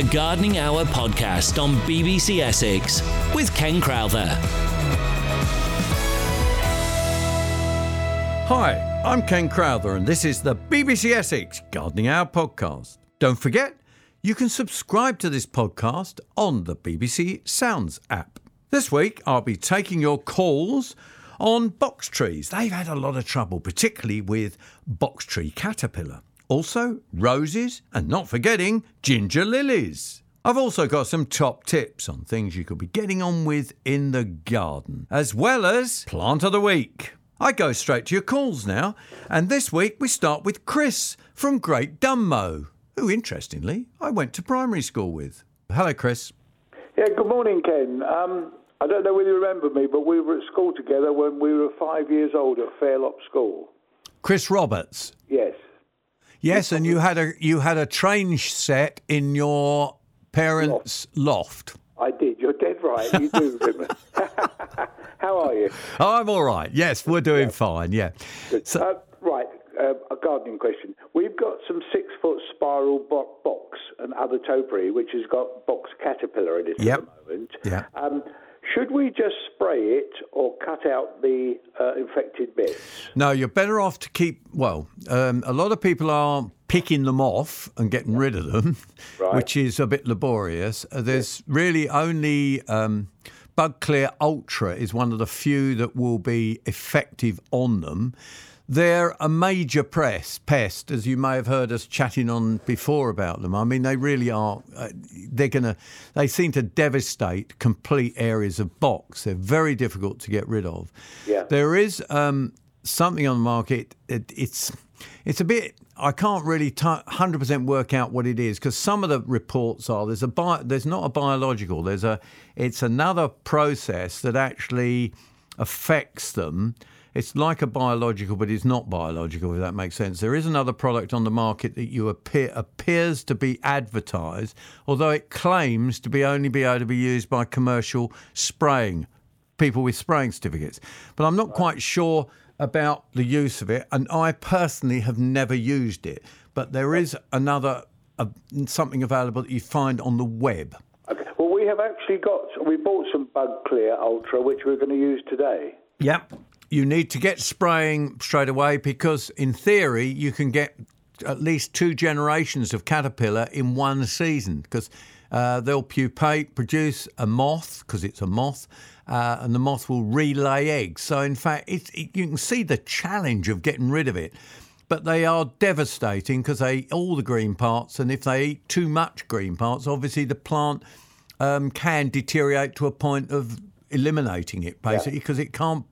the Gardening Hour podcast on BBC Essex with Ken Crowther. Hi, I'm Ken Crowther, and this is the BBC Essex Gardening Hour podcast. Don't forget, you can subscribe to this podcast on the BBC Sounds app. This week, I'll be taking your calls on box trees. They've had a lot of trouble, particularly with box tree caterpillar. Also, roses, and not forgetting ginger lilies. I've also got some top tips on things you could be getting on with in the garden, as well as plant of the week. I go straight to your calls now, and this week we start with Chris from Great Dunmow, who, interestingly, I went to primary school with. Hello, Chris. Yeah, good morning, Ken. Um, I don't know whether you remember me, but we were at school together when we were five years old at Fairlop School. Chris Roberts. Yes. Yes, and you had a you had a train set in your parents' loft. I did. You're dead right. You do remember. How are you? Oh, I'm all right. Yes, we're doing fine. Yeah. So- uh, right, uh, a gardening question. We've got some six-foot spiral bo- box and other topiary, which has got box caterpillar in it Yep. at the moment. Yeah. Um, should we just spray it or cut out the uh, infected bits? No, you're better off to keep. Well, um, a lot of people are picking them off and getting rid of them, Right. which is a bit laborious. Uh, There's really only um, Bug Clear Ultra is one of the few that will be effective on them. They're a major press pest, as you may have heard us chatting on before about them. I mean, they really are. Uh, they're gonna. They seem to devastate complete areas of box. They're very difficult to get rid of. Yeah. There is um, something on the market. It, it's it's a bit. I can't really hundred percent work out what it is because some of the reports are there's a bi- there's not a biological. There's a it's another process that actually affects them. It's like a biological, but it's not biological. If that makes sense. There is another product on the market that you appear appears to be advertised, although it claims to be only be able to be used by commercial spraying people with spraying certificates. But I'm not quite sure about the use of it, and I personally have never used it. But there is another uh, something available that you find on the web. Okay. Well, we have actually got. We bought some Bug Clear Ultra, which we're going to use today. Yep. You need to get spraying straight away because, in theory, you can get at least two generations of caterpillar in one season because uh, they'll pupate, produce a moth because it's a moth, uh, and the moth will relay eggs. So, in fact, it's, it, you can see the challenge of getting rid of it. But they are devastating because they eat all the green parts, and if they eat too much green parts, obviously the plant um, can deteriorate to a point of eliminating it, basically, because it can't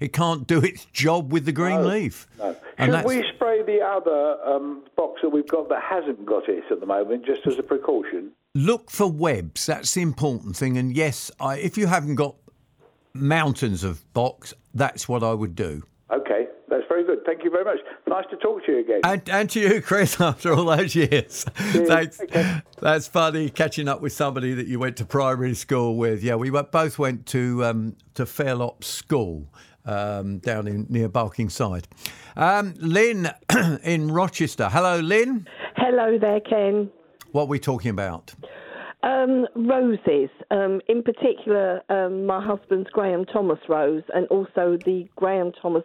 it can't do its job with the green leaf. No. And Should that's- we spray the other um, box that we've got that hasn't got it at the moment, just as a precaution? Look for webs. That's the important thing. And yes, I, if you haven't got mountains of box, that's what I would do. Okay, good. Thank you very much. Nice to talk to you again. And, and to you, Chris, after all those years. Thanks. Okay. That's funny catching up with somebody that you went to primary school with. Yeah, we both went to um, to Fairlop School um, down in near Barkingside. Um, Lynn in Rochester. Hello, Lynn. Hello there, Ken. What are we talking about? Um, roses, um, in particular, um, my husband's Graham Thomas rose, and also the Graham Thomas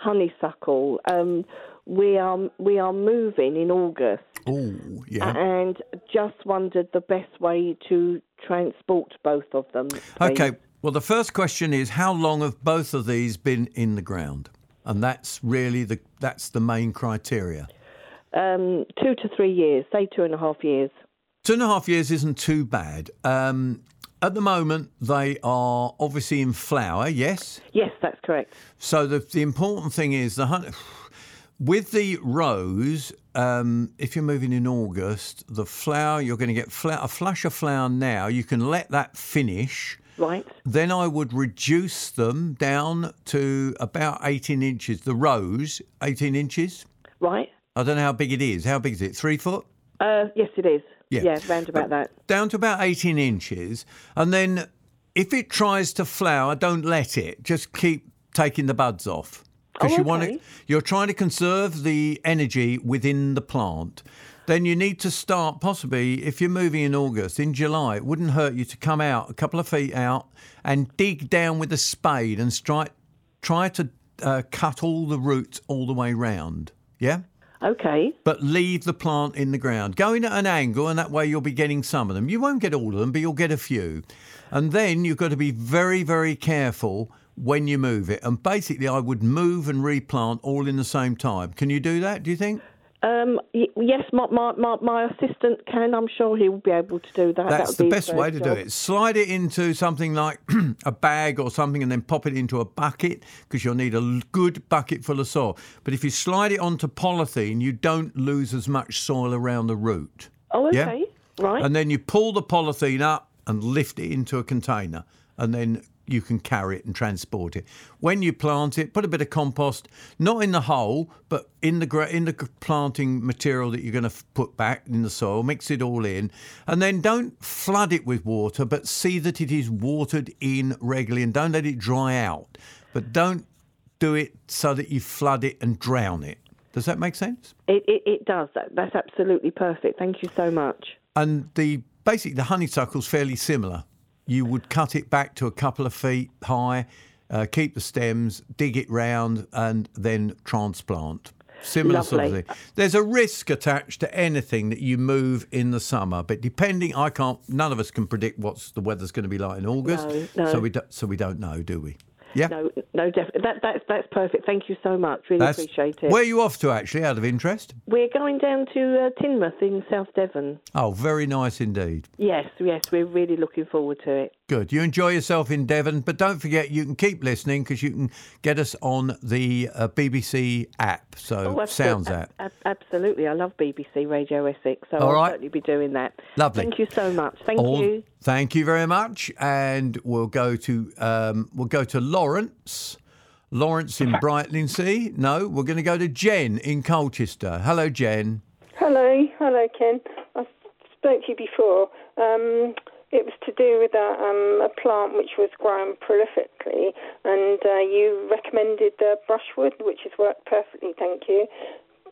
honeysuckle. Um, we are we are moving in August, Oh, yeah. and just wondered the best way to transport both of them. please. Okay. Well, the first question is how long have both of these been in the ground? And that's really the that's the main criteria. Um, two to three years, say two and a half years. Two and a half years isn't too bad. Um, at the moment, they are obviously in flower, yes. Yes, that's correct. So the the important thing is the hun- with the rose. Um, if you're moving in August, the flower you're going to get a flush of flower now. You can let that finish. Right. Then I would reduce them down to about 18 inches. The rose, 18 inches. Right. I don't know how big it is. How big is it? Three foot? Uh, yes, it is. Yeah. Yeah, round about that. Down to about 18 inches. And then if it tries to flower, don't let it. Just keep taking the buds off. Because Oh, you want okay. it, you're trying to conserve the energy within the plant. then you need to start possibly if you're moving in August, in July, it wouldn't hurt you to come out a couple of feet out and dig down with a spade and strike, try to uh, cut all the roots all the way round. Yeah? Okay. But leave the plant in the ground. Go in at an angle, and that way you'll be getting some of them. You won't get all of them, but you'll get a few. And then you've got to be very, very careful when you move it. And basically, I would move and replant all in the same time. Can you do that, do you think? Um, y- yes, my, my, my, my assistant can. I'm sure he will be able to do that. That's That the be best way to do job. it. Slide it into something like a bag or something and then pop it into a bucket because you'll need a good bucket full of soil. But if you slide it onto polythene, you don't lose as much soil around the root. Oh, Yeah? okay. Right. And then you pull the polythene up and lift it into a container, and then you can carry it and transport it. When you plant it, put a bit of compost, not in the hole, but in the in the planting material that you're going to put back in the soil. Mix it all in, and then don't flood it with water, but see that it is watered in regularly, and don't let it dry out. But don't do it so that you flood it and drown it. Does that make sense? It, it, it does. That, that's absolutely perfect. Thank you so much. And the basically the honeysuckle's fairly similar. You would cut it back to a couple of feet high, uh, keep the stems, dig it round, and then transplant. Similar sort of thing. There's a risk attached to anything that you move in the summer, but depending, I can't. None of us can predict what's the weather's going to be like in August, No, no. so we do, so we don't know, do we? Yeah, No, no, definitely. That, that's, that's perfect. Thank you so much. Really That's- appreciate it. Where are you off to, actually, out of interest? We're going down to uh, Teignmouth in South Devon. Oh, very nice indeed. Yes, yes, we're really looking forward to it. Good. You enjoy yourself in Devon, but don't forget you can keep listening because you can get us on the uh, BBC app. So Oh, Sounds app. ab- absolutely. I love BBC Radio Essex, so All I'll right. certainly be doing that. Lovely. Thank you so much. Thank All- you. Thank you very much, and we'll go to um, we'll go to Lawrence. Lawrence in Brightlingsea. No, we're going to go to Jen in Colchester. Hello, Jen. Hello, hello, Ken. I spoke to you before. Um, it was to do with a, um, a plant which was grown prolifically, and uh, you recommended the brushwood, which has worked perfectly, thank you.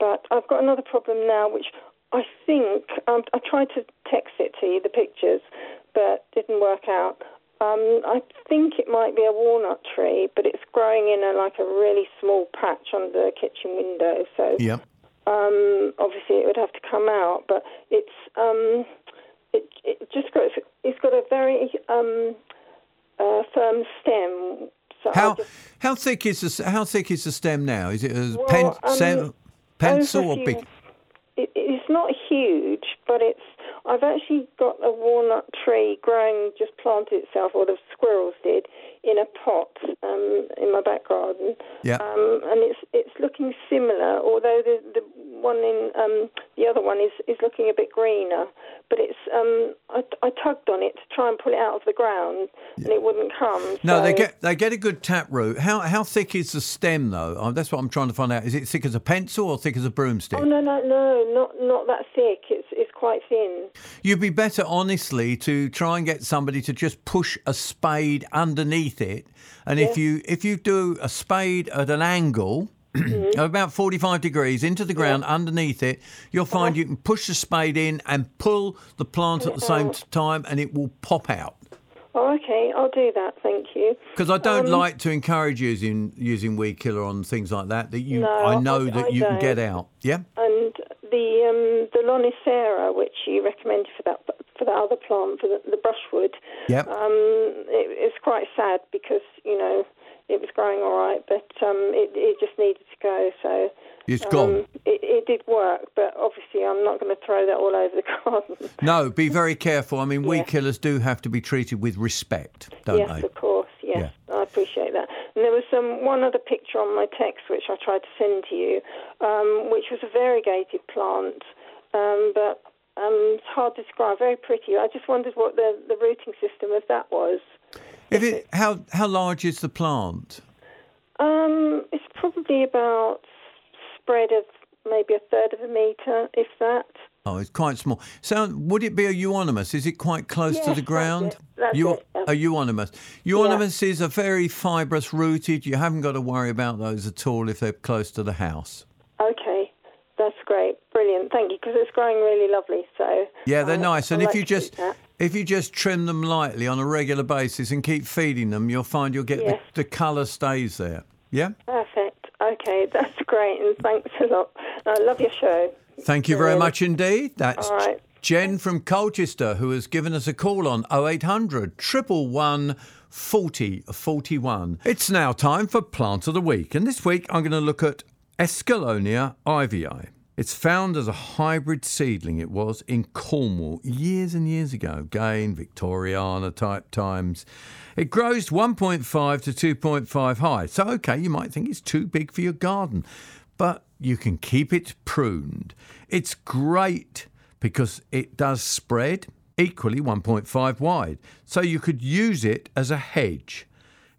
But I've got another problem now, which I think um, I tried to text it to you, the pictures, but didn't work out. Um, I think it might be a walnut tree, but it's growing in a like a really small patch under the kitchen window. So Yep. um, obviously it would have to come out, but it's um, it, it just got it's got a very um, uh, firm stem. So How just, how thick is the how thick is the stem now? Is it a Well, pen, um, pencil or big? It, it's not huge, but it's. I've actually got a walnut tree growing, just planted itself, or the squirrels did, in a pot um, in my back garden. Yeah. Um, and it's it's looking similar, although the the one in um, the other one is, is looking a bit greener. But it's um, I, I tugged on it to try and pull it out of the ground, and it wouldn't come. No, they get they get a good tap root. How how thick is the stem though? Oh, that's what I'm trying to find out. Is it thick as a pencil or thick as a broomstick? Oh no no no, not not that thick. It's it's quite thin. You'd be better, honestly, to try and get somebody to just push a spade underneath it. And if you if you do a spade at an angle. Mm-hmm. of about 45 degrees into the ground underneath it, you'll find Uh-huh. you can push the spade in and pull the plant at the same time and it will pop out. Oh, okay, I'll do that. Thank you. Because I don't Um, like to encourage using using weed killer on things like that. That you, No, I know I- that I you can get out. Yeah. And the um, the lonicera, which you recommended for that for that other plant, for the, the brushwood, Yep. um, it, it's quite sad because you know it was growing all right, but um, it it just needed to go. So It's um, gone. It, it did work, but obviously I'm not going to throw that all over the garden. No, be very careful. I mean, weed killers do have to be treated with respect, don't yes, they? of course. Yes, I appreciate that. And there was um, one other picture on my text which I tried to send to you, um, which was a variegated plant, um, but um, it's hard to describe. Very pretty. I just wondered what the, the rooting system of that was. If it, how how large is the plant? Um, it's probably about spread of maybe a third of a metre, if that. Oh, it's quite small. So, would it be a euonymus? Is it quite close to Yes, the that's ground? it. That's Eu- it, yeah. A euonymus. Euonymuses are very fibrous rooted. You haven't got to worry about those at all if they're close to the house. Okay, That's great, brilliant. Thank you, because it's growing really lovely. So Yeah, they're I- nice. And if like you just that. If you just trim them lightly on a regular basis and keep feeding them, you'll find you'll get Yes. the, the colour stays there. Yeah. perfect. Okay, that's great, and thanks a lot. I love your show. Thank you very much indeed. That's right. Jen from Colchester who has given us a call on 0800 111 40 41. It's now time for Plant of the Week, and this week I'm going to look at Escallonia iveyi. It's found as a hybrid seedling, it was in Cornwall years and years ago, again, Victoriana type times. It grows 1.5 to 2.5 high, so okay, you might think it's too big for your garden, but you can keep it pruned. It's great because it does spread equally 1.5 wide, so you could use it as a hedge.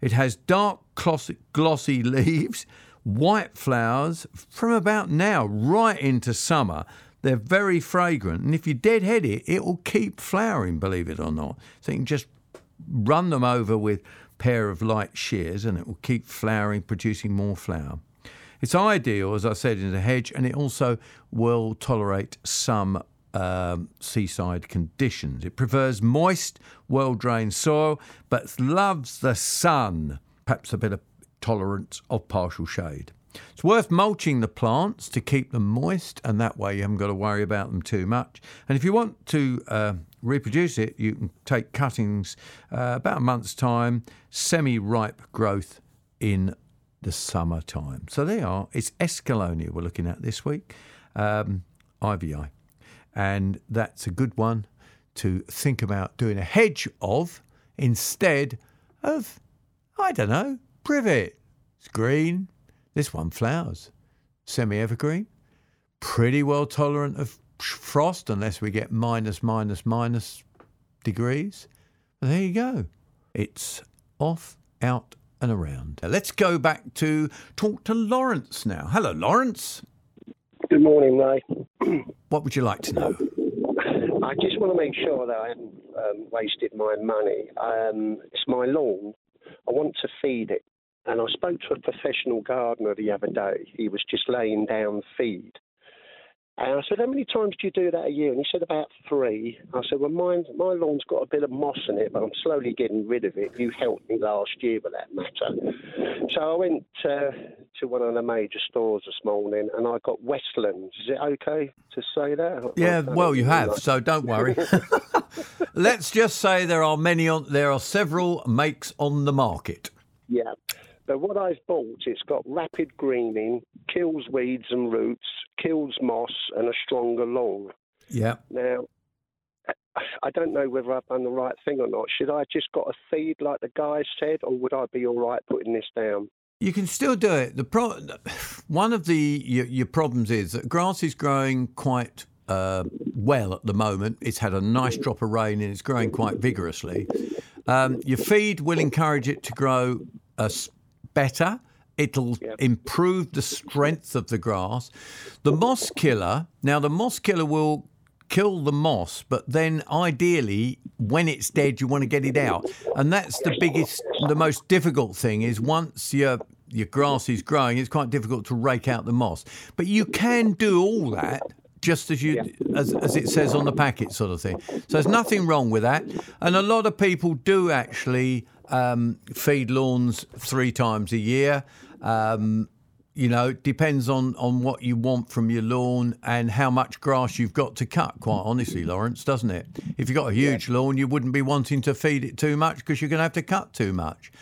It has dark glossy, glossy leaves, white flowers from about now right into summer. They're very fragrant, and if you deadhead it, it will keep flowering, believe it or not. So you can just run them over with a pair of light shears and it will keep flowering, producing more flower. It's ideal, as I said, in a hedge, and it also will tolerate some um, seaside conditions. It prefers moist, well drained soil, but loves the sun, perhaps a bit of tolerance of partial shade. It's worth mulching the plants to keep them moist, and that way you haven't got to worry about them too much. And if you want to uh, reproduce it, you can take cuttings uh, about a month's time, semi ripe growth in the summertime. So there you are. It's Escallonia we're looking at this week, um, Iveyi. And that's a good one to think about doing a hedge of instead of, I don't know, privet. It's green. This one flowers. Semi evergreen. Pretty well tolerant of frost unless we get minus, minus, minus degrees. But there you go. It's off, out, and around. Now let's go back to talk to Lawrence now. Hello, Lawrence. Good morning, Ray. What would you like to know? I just want to make sure that I haven't um, wasted my money. Um, it's my lawn. I want to feed it. And I spoke to a professional gardener the other day. He was just laying down feed. And I said, How many times do you do that a year? And he said, About three. I said, Well, mine, my lawn's got a bit of moss in it, but I'm slowly getting rid of it. You helped me last year with that matter. So I went uh, to one of the major stores this morning and I got Westlands. Is it okay to say that? Yeah, well, you have, so don't worry. Let's just say there are many on. There are several makes on the market. Yeah. But what I've bought, it's got rapid greening, kills weeds and roots, kills moss, and a stronger lawn. Yeah. Now, I don't know whether I've done the right thing or not. Should I just got a feed like the guy said, or would I be all right putting this down? You can still do it. The pro- one of the your, your problems is that grass is growing quite uh, well at the moment. It's had a nice drop of rain and it's growing quite vigorously. Um, your feed will encourage it to grow s- better. It'll improve the strength of the grass. The moss killer. Now, the moss killer will kill the moss, but then ideally, when it's dead, you want to get it out, and that's the biggest, the most difficult thing. Is once your your grass is growing, it's quite difficult to rake out the moss. But you can do all that just as you as, as it says on the packet, sort of thing. So there's nothing wrong with that, and a lot of people do actually um, feed lawns three times a year. Um, you know, it depends on, on what you want from your lawn and how much grass you've got to cut, quite honestly, Lawrence, doesn't it? If you've got a huge lawn, you wouldn't be wanting to feed it too much because you're going to have to cut too much.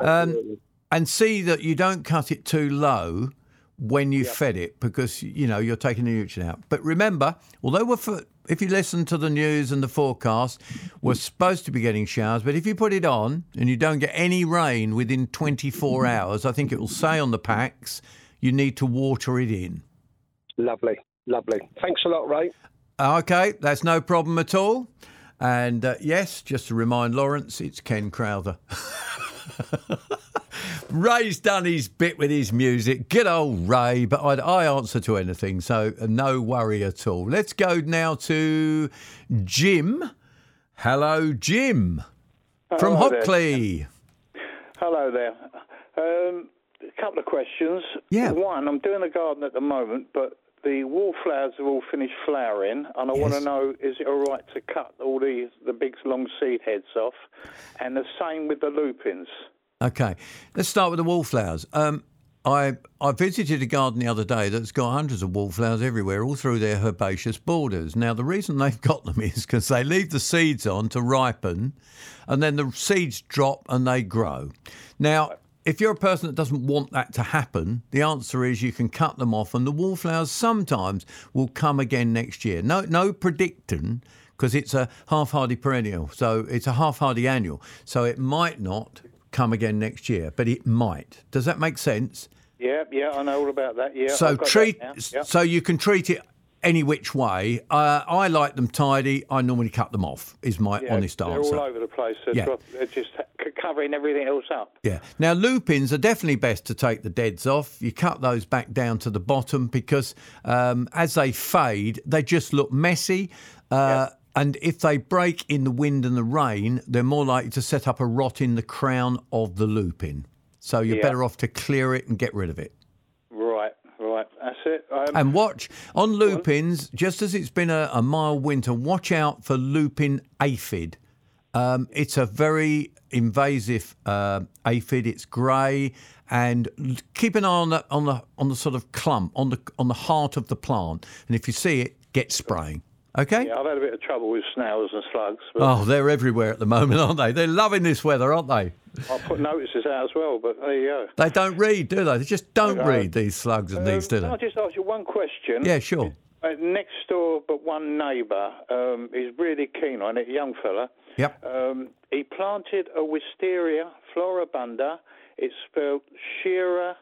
Um, and see that you don't cut it too low when you fed it because, you know, you're taking the nutrient out. But remember, although we're, for, if you listen to the news and the forecast, we're supposed to be getting showers, but if you put it on and you don't get any rain within 24 hours, I think it will say on the packs you need to water it in. Lovely, lovely. Thanks a lot, Ray. Okay, that's no problem at all. And uh, yes, just to remind Lawrence, it's Ken Crowther. Ray's done his bit with his music. Good old Ray, but I, I answer to anything, so no worry at all. Let's go now to Jim. Hello, Jim from Hello there. Hockley. Hello there. Um, a couple of questions. Yeah. One, I'm doing a garden at the moment, but the wallflowers have all finished flowering, and I want to know is it all right to cut all the the big long seed heads off, and the same with the lupins. Okay, let's start with the wallflowers. Um, I I visited a garden the other day that's got hundreds of wallflowers everywhere, all through their herbaceous borders. Now the reason they've got them is because they leave the seeds on to ripen, and then the seeds drop and they grow. Now. If you're a person that doesn't want that to happen, the answer is you can cut them off, and the wallflowers sometimes will come again next year. No, no predicting, because it's a half-hardy perennial, so it's a half-hardy annual, so it might not come again next year, but it might. Does that make sense? Yeah, yeah, I know all about that. Yeah, so I've got that treat. Yeah. so you can treat it any which way. Uh, I like them tidy. I normally cut them off. Is my Yeah, honest they're answer. all over the place. They're, Yeah. they're just covering everything else up. Yeah. Now, lupins are definitely best to take the deads off. You cut those back down to the bottom because um, as they fade, they just look messy. Uh, And if they break in the wind and the rain, they're more likely to set up a rot in the crown of the lupin. So you're Yeah. better off to clear it and get rid of it. Right, right. That's it. Um, And watch on lupins, just as it's been a, a mild winter, watch out for lupin aphid. Um, it's a very invasive uh, aphid. It's grey, and keep an eye on the on the on the sort of clump on the on the heart of the plant. And if you see it, get spraying. Okay. yeah, I've had a bit of trouble with snails and slugs, Oh, they're everywhere at the moment, aren't they? They're loving this weather, aren't they? I put notices out as well. But there you go. They don't read, do they? They just don't No. read these slugs and these, do they? I they? just ask you one question? Yeah, sure. Uh, next door, but one neighbour um, is really keen on it, young fella. Yep. Um, he planted a wisteria floribunda. It's spelled Shira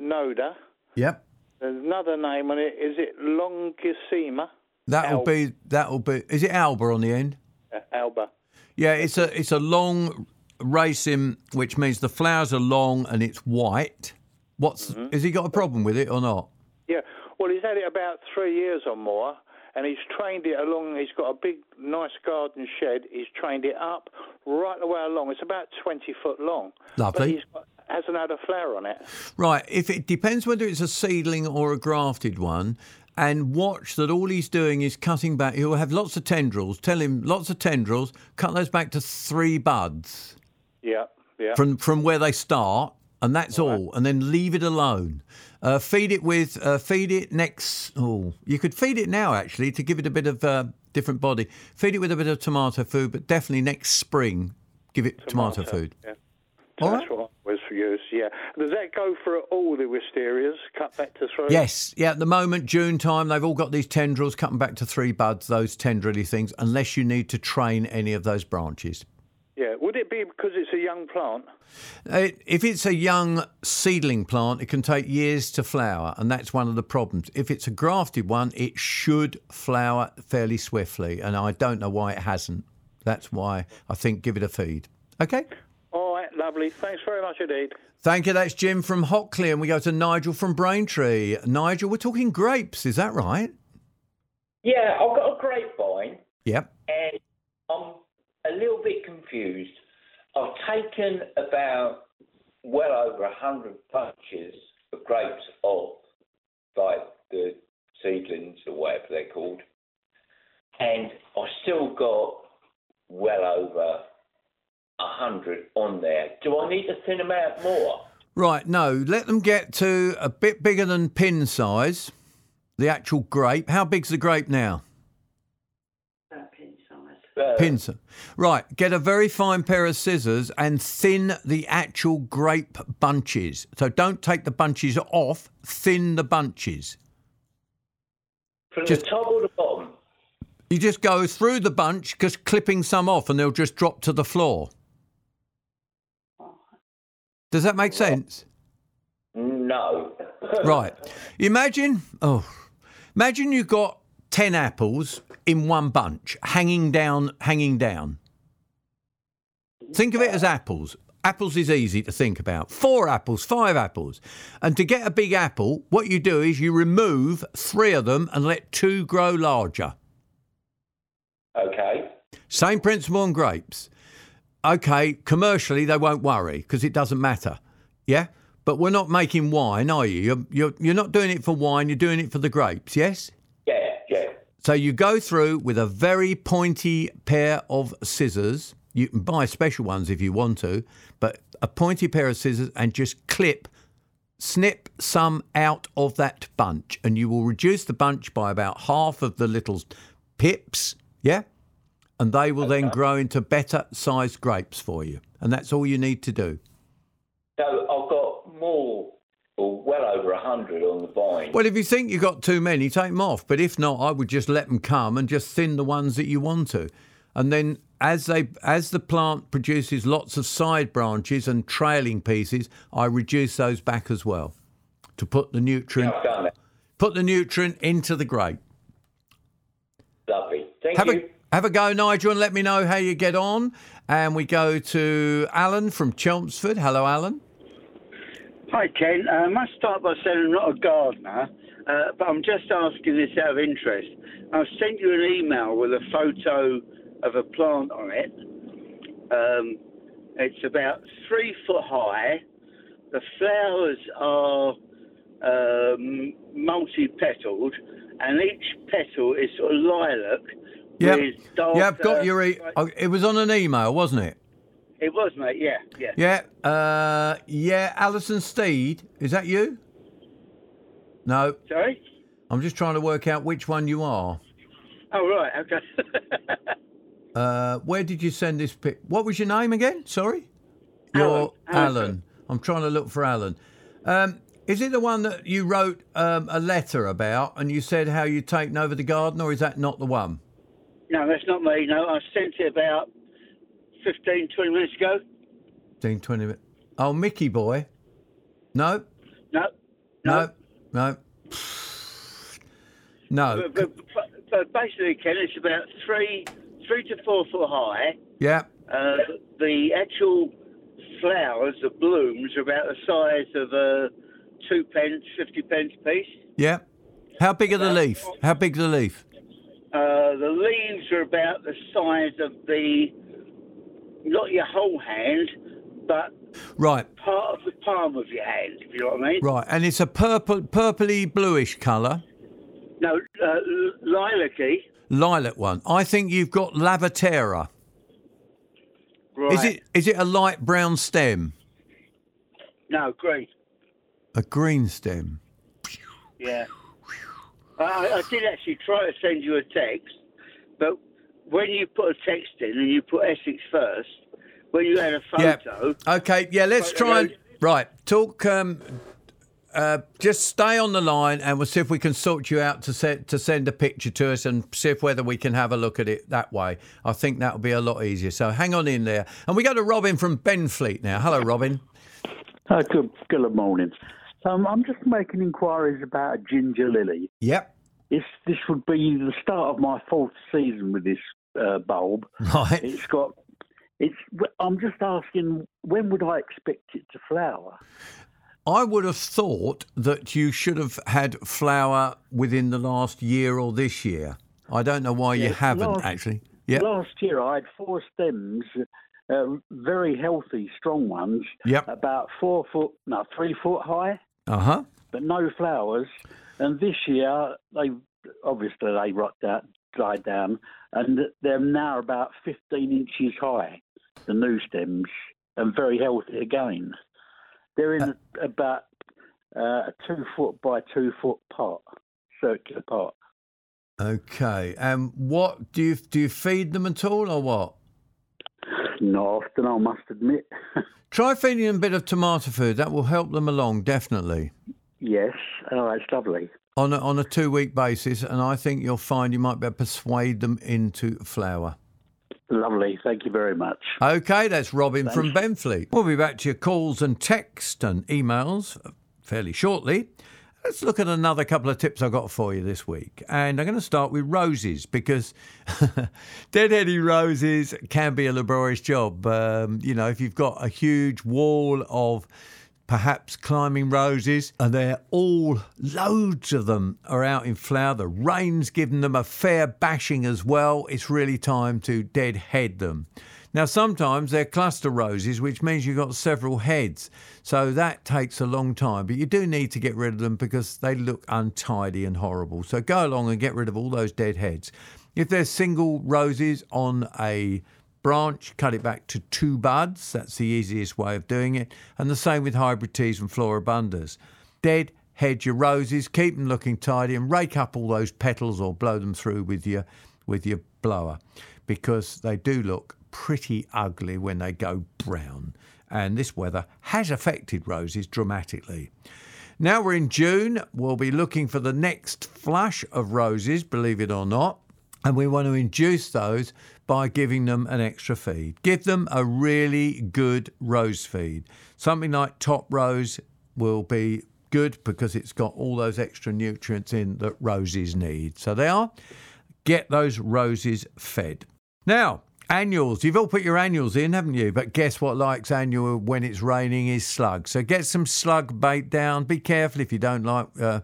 noda. Yep. There's another name on it. Is it Longissima? That'll Al- be that'll be. Is it Alba on the end? Uh, Alba. Yeah, it's a it's a long racing, which means the flowers are long and it's white. What's Mm-hmm. has he got a problem with it or not? Yeah. Well, he's had it about three years or more, and he's trained it along. He's got a big, nice garden shed. He's trained it up right the way along. It's about 20 foot long. Lovely. he's got, hasn't had a flower on it. Right. If it depends whether it's a seedling or a grafted one, and watch that all he's doing is cutting back. He'll have lots of tendrils. Tell him lots of tendrils. Cut those back to three buds Yeah, yeah. from from where they start, and that's all. And then leave it alone. Uh, feed it with uh, feed it next. Oh, you could feed it now actually to give it a bit of uh, different body. Feed it with a bit of tomato food, but definitely next spring give it tomato, food. Yeah. All what Use, yeah. Does that go for all the wisterias, cut back to three? Yes, yeah. At the moment, June time, they've all got these tendrils cutting back to three buds. Those tendrily things, unless you need to train any of those branches. Yeah. Would it be because it's a young plant? Uh, If it's a young seedling plant, it can take years to flower, and that's one of the problems. If it's a grafted one, it should flower fairly swiftly, and I don't know why it hasn't. That's why I think give it a feed. Okay. All right, lovely. Thanks very much indeed. Thank you. That's Jim from Hockley, and we go to Nigel from Braintree. Nigel, we're talking grapes, is that right? Yeah, I've got a grapevine Yep. and I'm a little bit confused. I've taken about well over a hundred bunches of grapes off, like the seedlings or whatever they're called, and I've still got well over a hundred on there. Do I need to thin them out more? Right, no, let them get to a bit bigger than pin size, the actual grape. How big's the grape now? Uh, Pin size. Right, get a very fine pair of scissors and thin the actual grape bunches. So don't take the bunches off, thin the bunches. From just- the top or the bottom? You just go through the bunch, just clipping some off, and they'll just drop to the floor. Does that make sense? No. Right. Imagine, oh, imagine you've got 10 apples in one bunch hanging down, hanging down. Think of it as apples. Apples is easy to think about. Four apples, five apples. And to get a big apple, what you do is you remove three of them and let two grow larger. Okay. Same principle on grapes. Okay, commercially they won't worry because it doesn't matter. Yeah? But we're not making wine, are you? You're, you're, you're not doing it for wine, you're doing it for the grapes, yes? Yeah, yeah. So you go through with a very pointy pair of scissors. You can buy special ones if you want to, but a pointy pair of scissors and just clip, snip some out of that bunch, and you will reduce the bunch by about half of the little pips, yeah? And they will then grow into better sized grapes for you. And that's all you need to do. So I've got more, or well over a hundred on the vine. Well, if you think you've got too many, take them off. But if not, I would just let them come and just thin the ones that you want to. And then as they as the plant produces lots of side branches and trailing pieces, I reduce those back as well to put the nutrient that. put the nutrient into the grape. Lovely. Thank Have you. a have a go, Nigel, and let me know how you get on. And we go to Alan from Chelmsford. Hello, Alan. Hi, Ken. Uh, I must start by saying I'm not a gardener, uh, but I'm just asking this out of interest. I've sent you an email with a photo of a plant on it. Um, it's about three foot high. The flowers are um, multi-petaled, and each petal is sort of lilac Yep. with dark. Yeah, I've got your. E- oh, it was on an email, wasn't it? It was, mate. Yeah, yeah. Yeah. Uh, yeah. Alison Steed. Is that you? No. Sorry. I'm just trying to work out which one you are. Oh right. Okay. Uh, where did you send this pic? What was your name again? Sorry. You're Alan. Alan. I'm trying to look for Alan. Um, is it the one that you wrote um, a letter about and you said how you'd taken over the garden, or is that not the one? No, that's not me. No, I sent it about 15, 20 minutes ago. 15, 20 minutes. Oh, Mickey boy. No, No. no, no. No. But, but, but- but basically, Ken, it's about three, three to four foot high. Yeah. Uh, the actual flowers, the blooms, are about the size of a two pence, fifty pence piece. Yeah. How big are the leaf? How big's the leaf? Uh, the leaves are about the size of the, not your whole hand, but Right, part of the palm of your hand. If you know what I mean. right. And it's a purple, purpley bluish colour. No, uh, lilac-y. Lilac one. I think you've got Lavatera. Right. Is it is it a light brown stem? No, green. A green stem. Yeah. I, I did actually try to send you a text, but when you put a text in and you put Essex first, when you had a photo, Yeah. Okay. Yeah. Let's try and right talk. Um, uh, just stay on the line, and we'll see if we can sort you out to set, to send a picture to us, and see if whether we can have a look at it that way. I think that will be a lot easier. So hang on in there, and we go to Robin from Benfleet now. Hello, Robin. Uh, good, good morning. Um, I'm just making inquiries about a ginger lily. Yep. This this would be the start of my fourth season with this uh, bulb. Right. It's got. It's. I'm just asking when would I expect it to flower? I would have thought that you should have had flower within the last year or this year. I don't know why you haven't last- actually. Yeah. Last year I had four stems, uh, very healthy, strong ones. Yep. About four foot, no, three foot high. Uh huh. but no flowers. And this year, they obviously they rocked out, died down, and they're now about 15 inches high, the new stems, and very healthy again. They're in about uh, a two foot by two foot pot, circular pot. Okay. And what do you do? You feed them at all, or what? Not often, I must admit. Try feeding them a bit of tomato food. That will help them along, definitely, yes, oh, that's lovely. on a, on a two week basis. And I think you'll find you might be able to persuade them into flower. Lovely. Thank you very much. Okay, that's Robin from Benfleet. We'll be back to your calls and text and emails fairly shortly. Let's look at another couple of tips I've got for you this week. And I'm going to start with roses because deadheady roses can be a laborious job. Um, you know, if you've got a huge wall of perhaps climbing roses, and they're all loads of them are out in flower. The rain's given them a fair bashing as well. It's really time to deadhead them. Now, sometimes they're cluster roses, which means you've got several heads. So that takes a long time, but you do need to get rid of them because they look untidy and horrible. So go along and get rid of all those dead heads. If they're single roses on a branch, cut it back to two buds. That's the easiest way of doing it. And the same with hybrid teas and floribundas. Dead hedge your roses, keep them looking tidy, and rake up all those petals or blow them through with your with your blower, because they do look pretty ugly when they go brown. And this weather has affected roses dramatically. Now we're in June, we'll be looking for the next flush of roses, believe it or not. And we want to induce those by giving them an extra feed. Give them a really good rose feed. Something like Toprose will be good because it's got all those extra nutrients in that roses need. So they are. Get those roses fed. Now, annuals. You've all put your annuals in, haven't you? But guess what likes annual when it's raining is slug. So get some slug bait down. Be careful if you don't like, uh,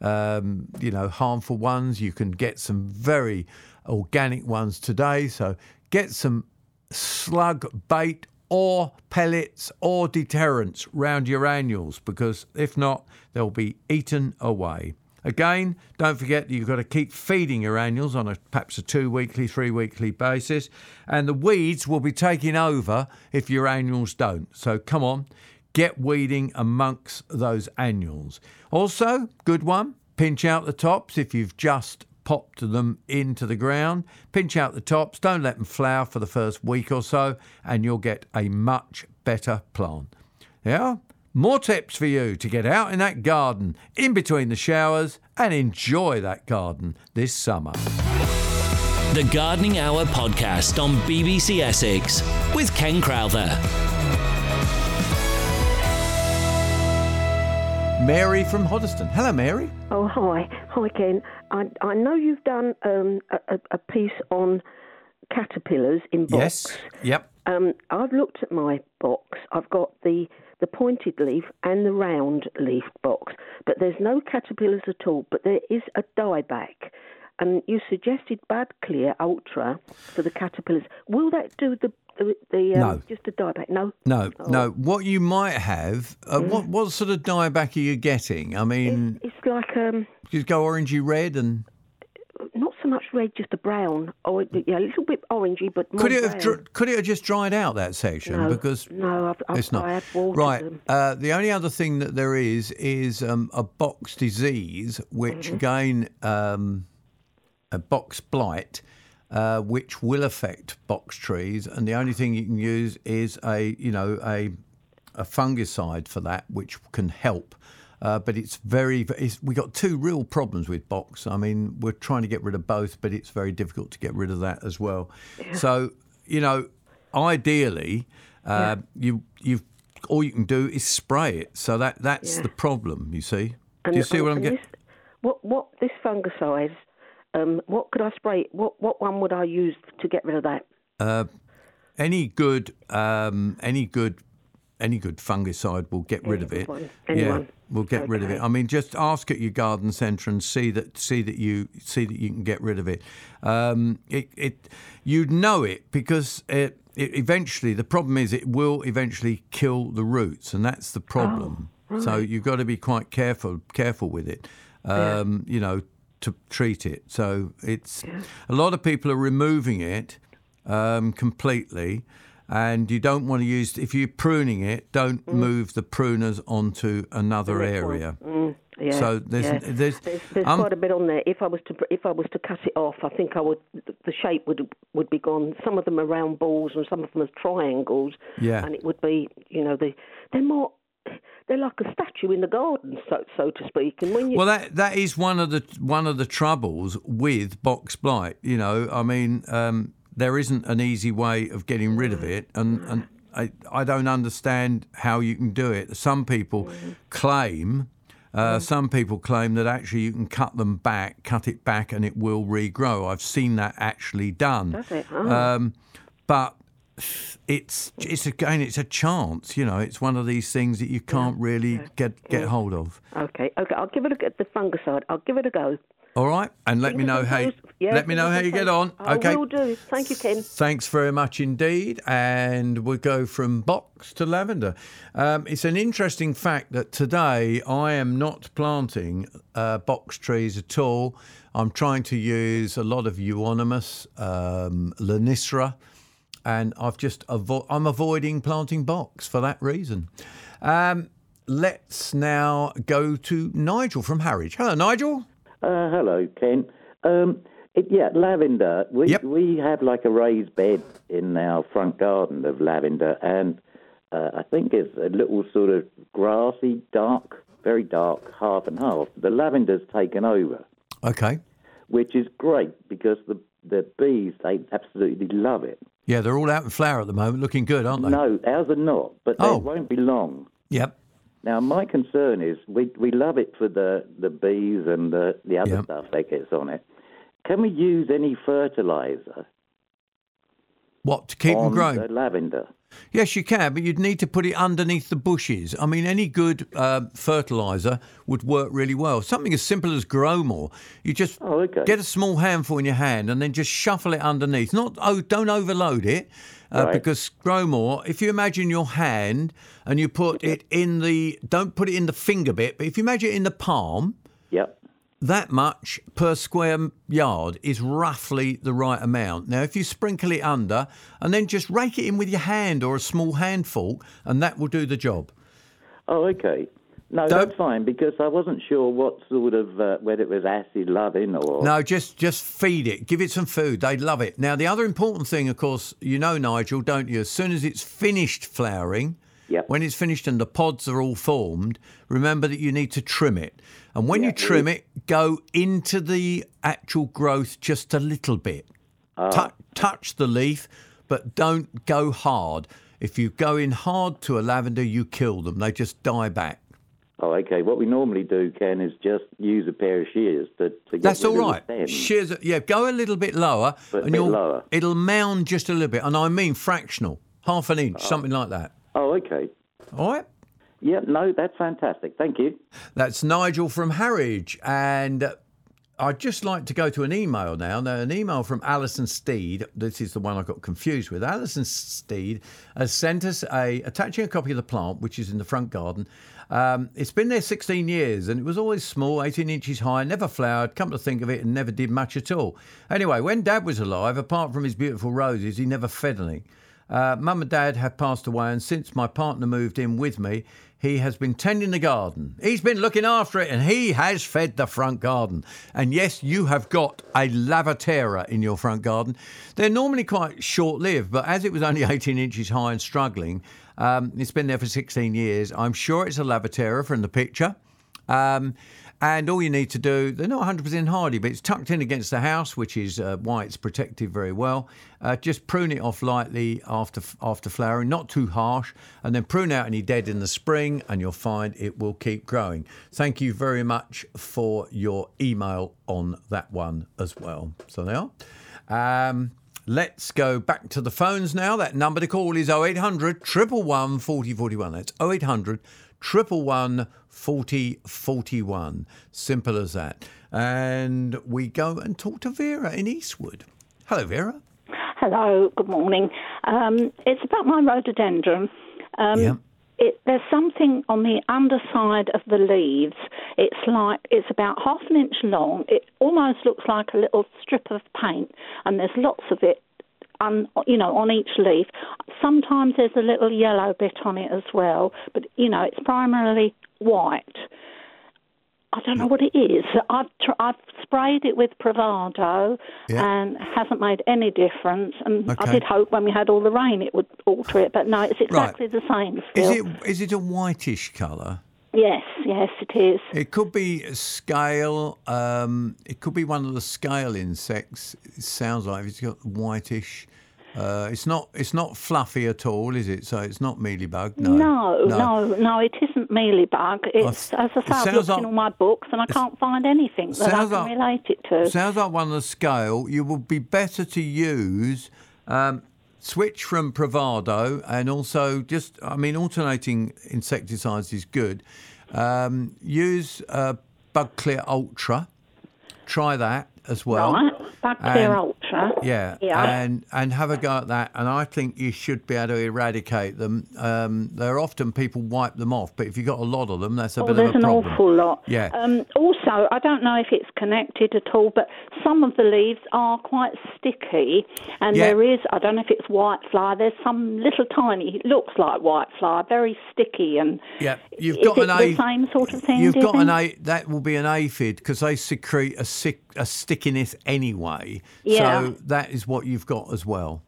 um, you know, harmful ones. You can get some very organic ones today. So get some slug bait or pellets or deterrents round your annuals because if not, they'll be eaten away. Again, don't forget that you've got to keep feeding your annuals on a perhaps a two weekly, three weekly basis, and the weeds will be taking over if your annuals don't. So come on, get weeding amongst those annuals. Also, good one, pinch out the tops if you've just popped them into the ground. Pinch out the tops, don't let them flower for the first week or so, and you'll get a much better plant. Yeah? More tips for you to get out in that garden in between the showers and enjoy that garden this summer. The Gardening Hour podcast on BBC Essex with Ken Crowther. Mary from Hoddesdon. Hello, Mary. Oh, hi. Hi, Ken. I, I know you've done um, a, a piece on caterpillars in box. Yes. Yep. Um, I've looked at my box. I've got the the pointed leaf and the round leaf box, but there's no caterpillars at all. But there is a dieback, and you suggested Bug Clear Ultra for the caterpillars. Will that do the the, the um, No. just a dieback? No. No, no. What you might have, uh, what what sort of dieback are you getting? I mean, It's like um, you go orangey red and not so much red, just a brown, or yeah, a little bit orangey, but could it have brown. dr- could it have just dried out that section No, because no, I've, I've, it's not I have right. them. Uh, the only other thing that there is is um, a box disease, which Mm-hmm. again um, a box blight. Uh, which will affect box trees, and the only thing you can use is a, you know, a a fungicide for that, which can help. Uh, but it's very, it's, we got two real problems with box. I mean, we're trying to get rid of both, but it's very difficult to get rid of that as well. So, you know, ideally, uh, you you've all you can do is spray it. So that that's Yeah. the problem. You see? And- do you see what I'm getting? this- What what this fungicide? Um, what could I spray? What what one would I use to get rid of that? Uh, any good, um, any good, any good fungicide will get rid of it. Anyone, Yeah, will get rid of it. I mean, just ask at your garden centre and see that see that you see that you can get rid of it. Um, it, it you'd know it because it, it eventually the problem is it will eventually kill the roots, and that's the problem. Oh, So you've got to be quite careful careful with it. Um, You know to treat it. So it's a lot of people are removing it um, completely, and you don't want to use if you're pruning it. Don't move the pruners onto another area. Mm, yeah, So there's yeah. there's, there's, there's um, quite a bit on there. If I was to if I was to cut it off, I think I would the shape would would be gone. Some of them are round balls and some of them are triangles. Yeah. and it would be you know they they're more they're like a statue in the garden, so so to speak. And when you Well, that that is one of the one of the troubles with box blight. You know, I mean, um, there isn't an easy way of getting rid of it, and and I I don't understand how you can do it. Some people claim. Uh, Some people claim that actually you can cut them back, cut it back, and it will regrow. I've seen that actually done. Does it? Oh. Um, but it's it's again it's a chance. You know, it's one of these things that you can't really get get hold of. Okay, okay. I'll give it a go. The fungicide. I'll give it a go. All right, and let me know how. You, Yeah, let me know how you get on. I okay. will do. Thank you, Ken. Thanks very much indeed. And we'll go from box to lavender. Um, it's an interesting fact that today I am not planting uh, box trees at all. I'm trying to use a lot of euonymus, um, lonicera, and I've just avo- I'm avoiding planting box for that reason. Um, let's now go to Nigel from Harwich. Hello, Nigel. Uh, hello, Ken. Um, it, yeah, lavender. We we have like a raised bed in our front garden of lavender, and uh, I think it's a little sort of grassy, dark, very dark, half and half. The lavender's taken over, Okay. which is great because the the bees they absolutely love it. Yeah, they're all out in flower at the moment, looking good, aren't they? No, ours are not, but Oh. they won't be long. Yep. Now, my concern is we, we love it for the, the bees and the, the other stuff that gets on it. Can we use any fertilizer What to keep them growing? the lavender? Yes, you can, but you'd need to put it underneath the bushes. I mean, any good uh, fertilizer would work really well. Something as simple as Growmore. You just Oh, get a small handful in your hand and then just shuffle it underneath. Not oh, don't overload it. Uh, Right. Because Growmore, if you imagine your hand and you put it in the, don't put it in the finger bit, but if you imagine it in the palm, Yep. That much per square yard is roughly the right amount. Now, if you sprinkle it under and then just rake it in with your hand or a small handful, and that will do the job. Oh, okay. No, that's fine because I wasn't sure what sort of uh, whether it was acid loving or No, just just feed it. Give it some food. They love it. Now, the other important thing, of course, you know, Nigel, don't you? As soon as it's finished flowering, when it's finished and the pods are all formed, remember that you need to trim it. And when you trim it, go into the actual growth just a little bit. Ah. Tou- touch the leaf, but don't go hard. If you go in hard to a lavender, you kill them. They just die back. Oh, okay. What we normally do, Ken, is just use a pair of shears to, to get That's all right. Shears, yeah, go a little bit lower, But a and bit you'll, lower. it'll mound just a little bit, and I mean fractional, half an inch, oh. something like that. Oh, okay. All right. Yeah, no, that's fantastic. Thank you. That's Nigel from Harwich, and I'd just like to go to an email now. Now, an email from Alison Steed. This is the one I got confused with. Alison Steed has sent us a attaching a copy of the plant, which is in the front garden. Um, it's been there 16 years, and it was always small, 18 inches high, never flowered. Come to think of it, and never did much at all. Anyway, when Dad was alive, apart from his beautiful roses, he never fed any. Uh, Mum and Dad have passed away, and since my partner moved in with me, he has been tending the garden. He's been looking after it, and he has fed the front garden. And yes, you have got a lavatera in your front garden. They're normally quite short lived, but as it was only 18 inches high and struggling, um, it's been there for 16 years. I'm sure it's a lavatera from the picture. Um, and all you need to do, they're not 100% hardy, but it's tucked in against the house, which is uh, why it's protected very well. Uh, just prune it off lightly after after flowering, not too harsh, and then prune out any dead in the spring, and you'll find it will keep growing. Thank you very much for your email on that one as well. So there. Um, Let's go back to the phones now. That number to call is 0800 111 4041. That's 0800 111 4041. Simple as that. And we go and talk to Vera in Eastwood. Hello, Vera. Hello, good morning. Um, it's about my rhododendron. Um, Yeah. It, there's something on the underside of the leaves. It's like it's about half an inch long. It almost looks like a little strip of paint, and there's lots of it. On, you know, on each leaf. Sometimes there's a little yellow bit on it as well, but you know, it's primarily white. I don't know what it is. I've tr- I've sprayed it with Provado Yeah. and hasn't made any difference. And I did hope when we had all the rain it would alter it, but no, it's exactly the same Is it is it a whitish colour? Yes, yes, it is. It could be a scale. Um, it could be one of the scale insects. It sounds like it's got whitish. Uh, it's not. It's not fluffy at all, is it? So it's not mealybug. No. No, no, no, it isn't mealybug. It's, as I say, I've looked like- in all my books and I can't find anything that I can like- relate it to. Sounds like one of the scale. You would be better to use um, switch from Provado and also just. I mean, alternating insecticides is good. Um, use uh, Bug Clear Ultra. try that as well. Right. Bug Clear Ultra. Yeah, Yeah. and and have a go at that. And I think you should be able to eradicate them. Um, they're often people wipe them off, but if you've got a lot of them, that's a Oh, bit of a problem. There's an awful lot. Yeah. Um, also, I don't know if it's connected at all, but some of the leaves are quite sticky, and Yeah. there is I don't know if it's whitefly. There's some little tiny. It looks like whitefly, very sticky, and Yeah, you've got an the A. same sort of thing? You've do you got an? A. That will be an aphid because they secrete a sick a stickiness anyway. Yeah. So that is what you've got as well.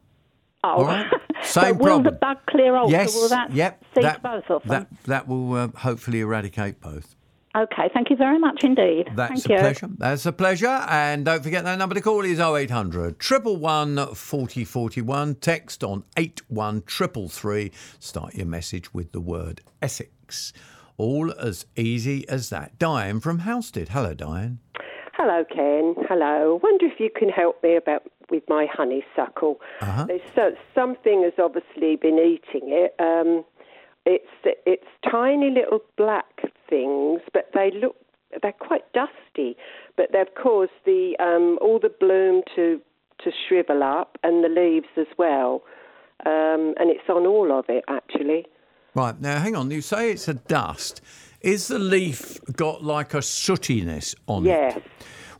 Oh, All right. Same will problem. the bug clear ultra? yes. Will that yep. that, both of them? that that will uh, hopefully eradicate both. Okay, thank you very much indeed. That's thank a you. pleasure. That's a pleasure. And don't forget that number to call is 0800 111 4041. Text on 81333. Start your message with the word Essex. All as easy as that. Diane from Housestead. Hello, Diane. Hello, Ken. Hello. Wonder if you can help me about with my honeysuckle. Uh-huh. So, something has obviously been eating it. Um, it's it's tiny little black things, but they look they're quite dusty. But they've caused the um, all the bloom to to shrivel up and the leaves as well. Um, and it's on all of it actually. Right, now hang on. You say it's a dust. Is the leaf got like a sootiness on Yes. it?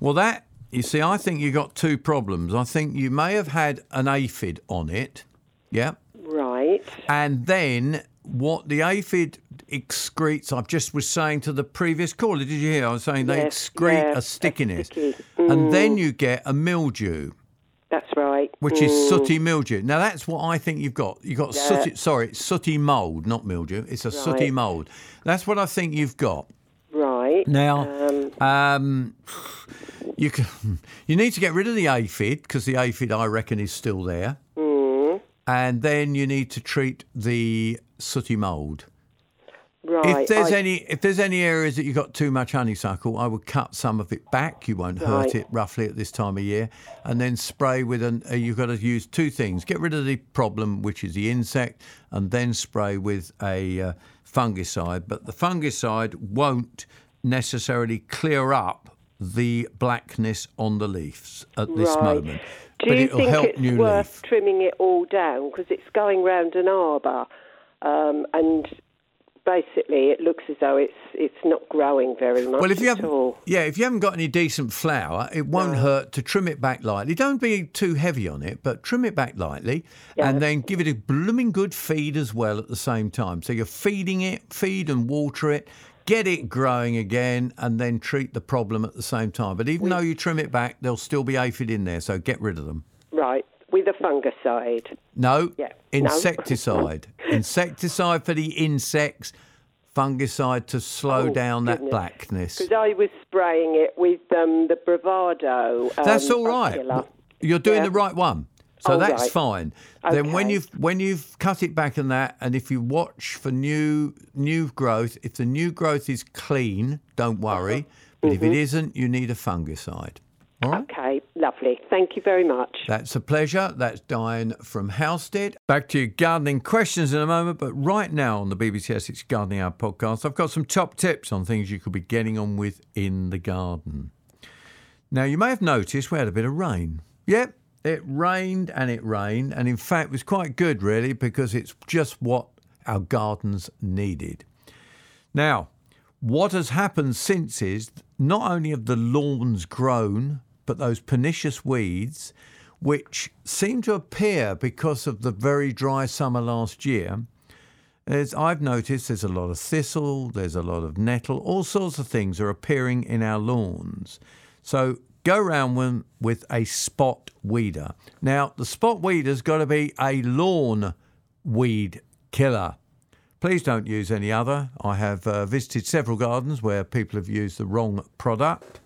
Well, that, you see, I think you've got two problems. I think you may have had an aphid on it. Yeah. Right. And then what the aphid excretes, I just was saying to the previous caller, did you hear? I was saying they Yes, excrete yeah, a stickiness. sticky. And then Mm. you get a mildew. That's right. Which is Mm. sooty mildew. Now that's what I think you've got. You've got Yeah. sooty. Sorry, it's sooty mould, not mildew. It's a sooty mould. That's what I think you've got. Right. Now, um, you can, you need to get rid of the aphid because the aphid, I reckon, is still there. And then you need to treat the sooty mould. Right. If there's I- any if there's any areas that you've got too much honeysuckle, I would cut some of it back. You won't hurt it roughly at this time of year, and then spray with an. Uh, you've got to use two things: get rid of the problem, which is the insect, and then spray with a uh, fungicide. But the fungicide won't necessarily clear up the blackness on the leaves at this Right. moment. Do but you it'll think help it's new worth leaf. trimming it all down because it's going round an arbour, um, and basically it looks as though it's it's not growing very much Well, if you at all. yeah, if you haven't got any decent flower, it won't hurt to trim it back lightly. Don't be too heavy on it, but trim it back lightly, and then give it a blooming good feed as well at the same time. So you're feeding it, feed and water it, get it growing again, and then treat the problem at the same time. But even though you trim it back, there'll still be aphid in there, so get rid of them. Right, with a fungicide. No, Yeah, no. insecticide. insecticide for the insects, fungicide to slow Oh, down that goodness. blackness. Because I was spraying it with um, the Provado. Um, That's all right. You're doing Yeah. the right one. So Oh, that's right. fine. Then when you've when you've cut it back and that, and if you watch for new new growth, if the new growth is clean, don't worry. But if it Mhm. isn't, you need a fungicide. All right. Okay, lovely. Thank you very much. That's a pleasure. That's Diane from Housestead. Back to your gardening questions in a moment, but right now on the BBC Essex Gardening Hour podcast, I've got some top tips on things you could be getting on with in the garden. Now, you may have noticed we had a bit of rain. Yep, it rained and it rained, and in fact, it was quite good, really, because it's just what our gardens needed. Now, what has happened since is not only have the lawns grown, but those pernicious weeds, which seem to appear because of the very dry summer last year. As I've noticed, there's a lot of thistle, there's a lot of nettle, all sorts of things are appearing in our lawns. So go round with, with a spot weeder. Now, the spot weeder's got to be a lawn weed killer. Please don't use any other. I have uh, visited several gardens where people have used the wrong product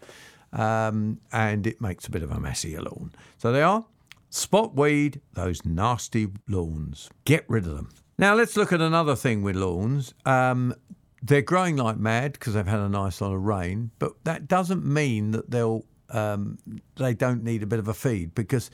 um, and it makes a bit of a messier lawn. So they are spot weed, those nasty lawns. Get rid of them. Now let's look at another thing with lawns. Um, they're growing like mad because they've had a nice lot of rain, but that doesn't mean that they'll um, they don't need a bit of a feed because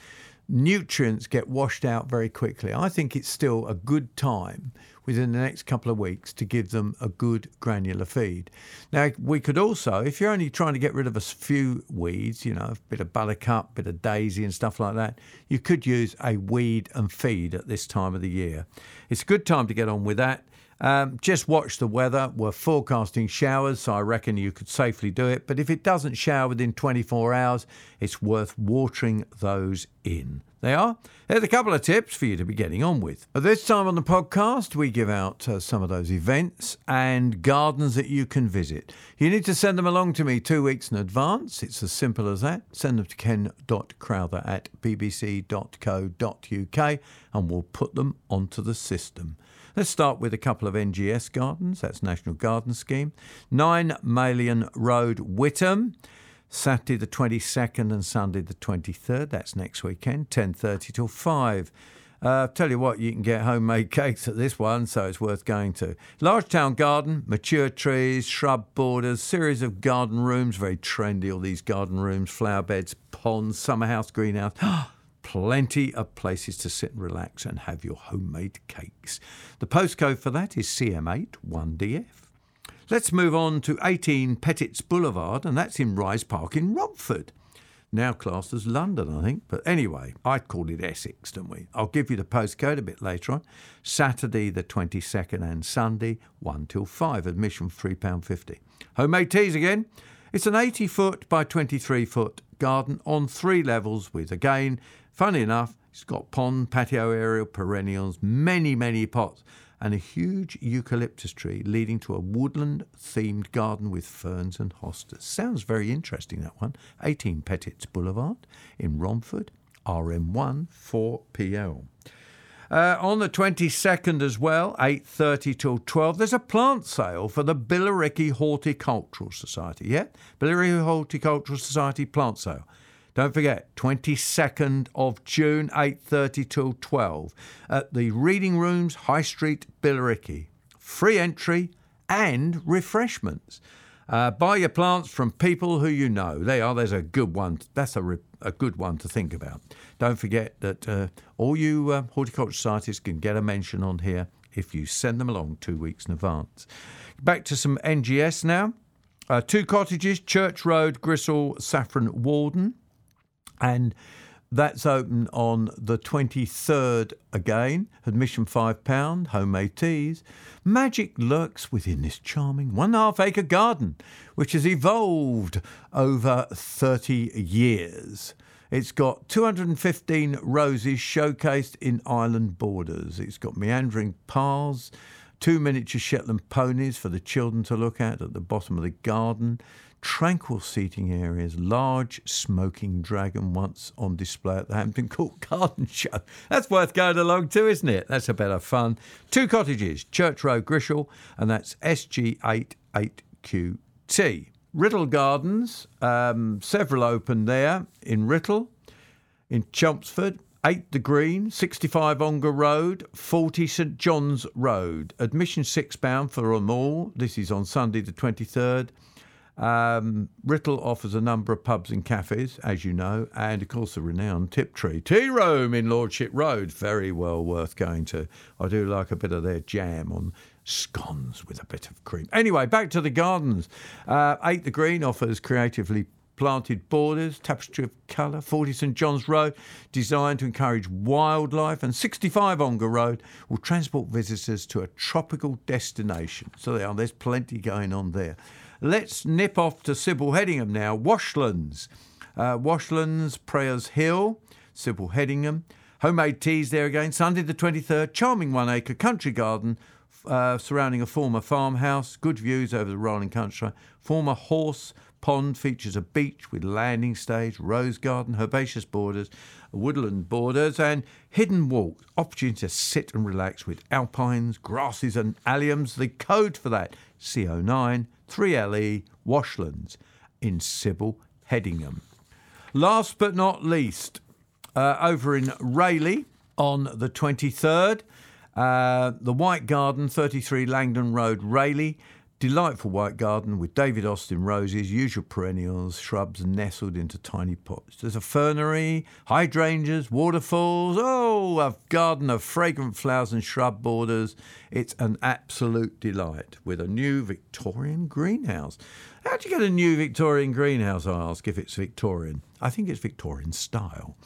nutrients get washed out very quickly. I think it's still a good time within the next couple of weeks to give them a good granular feed. Now, we could also, if you're only trying to get rid of a few weeds, you know, a bit of buttercup, bit of daisy and stuff like that, you could use a weed and feed at this time of the year. It's a good time to get on with that. Um, just watch the weather. We're forecasting showers, so I reckon you could safely do it. But if it doesn't shower within 24 hours, it's worth watering those in. They are. There's a couple of tips for you to be getting on with. This time on the podcast, we give out uh, some of those events and gardens that you can visit. You need to send them along to me two weeks in advance. It's as simple as that. Send them to ken.crowther at bbc.co.uk and we'll put them onto the system. Let's start with a couple of NGS gardens. That's National Garden Scheme. 9 Malian Road, Witham. Saturday the 22nd and Sunday the 23rd. That's next weekend, 10.30 till 5. Uh, tell you what, you can get homemade cakes at this one, so it's worth going to. Large town garden, mature trees, shrub borders, series of garden rooms, very trendy, all these garden rooms, flower beds, ponds, summer house, greenhouse. plenty of places to sit and relax and have your homemade cakes. The postcode for that is CM8 1DF. Let's move on to 18 Pettit's Boulevard, and that's in Rise Park in Romford. Now classed as London, I think. But anyway, I'd call it Essex, don't we? I'll give you the postcode a bit later on. Saturday the 22nd and Sunday, 1 till 5. Admission £3.50. Homemade teas again. It's an 80 foot by 23 foot garden on three levels with, again, Funny enough, it's got pond, patio area, perennials, many, many pots, and a huge eucalyptus tree leading to a woodland themed garden with ferns and hostas. Sounds very interesting, that one. 18 Pettit's Boulevard in Romford, RM1 4PL. Uh, on the 22nd as well, 8.30 till 12, there's a plant sale for the Billericay Horticultural Society. Yeah? Billericay Horticultural Society plant sale. Don't forget, 22nd of June, 8.30 till 12 at the Reading Rooms, High Street, Billericay. Free entry and refreshments. Uh, buy your plants from people who you know. They are. There's a good one. That's a, re- a good one to think about. Don't forget that uh, all you uh, horticulture societies can get a mention on here if you send them along two weeks in advance. Back to some NGS now. Uh, two cottages, Church Road, Chrishall, Saffron, Walden and that's open on the 23rd again. Admission £5, homemade teas. Magic lurks within this charming one and a half acre garden, which has evolved over 30 years. It's got 215 roses showcased in island borders. It's got meandering paths, two miniature Shetland ponies for the children to look at at the bottom of the garden, tranquil seating areas, large smoking dragon once on display at the Hampton Court Garden Show. That's worth going along to, isn't it? That's a bit of fun. Two cottages, Church Road, Chrishall, and that's SG88QT. Writtle Gardens, um, several open there in Writtle, in Chelmsford, 8 The Green, 65 Ongar Road, 40 St John's Road. Admission £6 for them all. This is on Sunday the 23rd. Um, Writtle offers a number of pubs and cafes, as you know, and of course the renowned Tiptree Tea Room in Lordship Road. Very well worth going to. I do like a bit of their jam on scones with a bit of cream. Anyway, back to the gardens. Uh, Eight the Green offers creatively planted borders, tapestry of colour, 40 St John's Road, designed to encourage wildlife, and 65 Ongar Road will transport visitors to a tropical destination. So there, there's plenty going on there. Let's nip off to Sible Hedingham now. Washlands. Uh, Washlands, Prayors Hill, Sible Hedingham. Homemade teas there again. Sunday the 23rd. Charming one acre country garden uh, surrounding a former farmhouse. Good views over the rolling country. Former horse pond features a beach with landing stage, rose garden, herbaceous borders, woodland borders, and hidden walks. Opportunity to sit and relax with alpines, grasses, and alliums. The code for that CO9 3LE Washlands in Sible Hedingham. Last but not least, uh, over in Rayleigh on the 23rd, uh, the White Garden, 33 Langdon Road, Rayleigh, delightful white garden with David Austin roses, usual perennials, shrubs nestled into tiny pots. There's a fernery, hydrangeas, waterfalls. Oh, a garden of fragrant flowers and shrub borders. It's an absolute delight with a new Victorian greenhouse. How do you get a new Victorian greenhouse, I ask, if it's Victorian? I think it's Victorian style.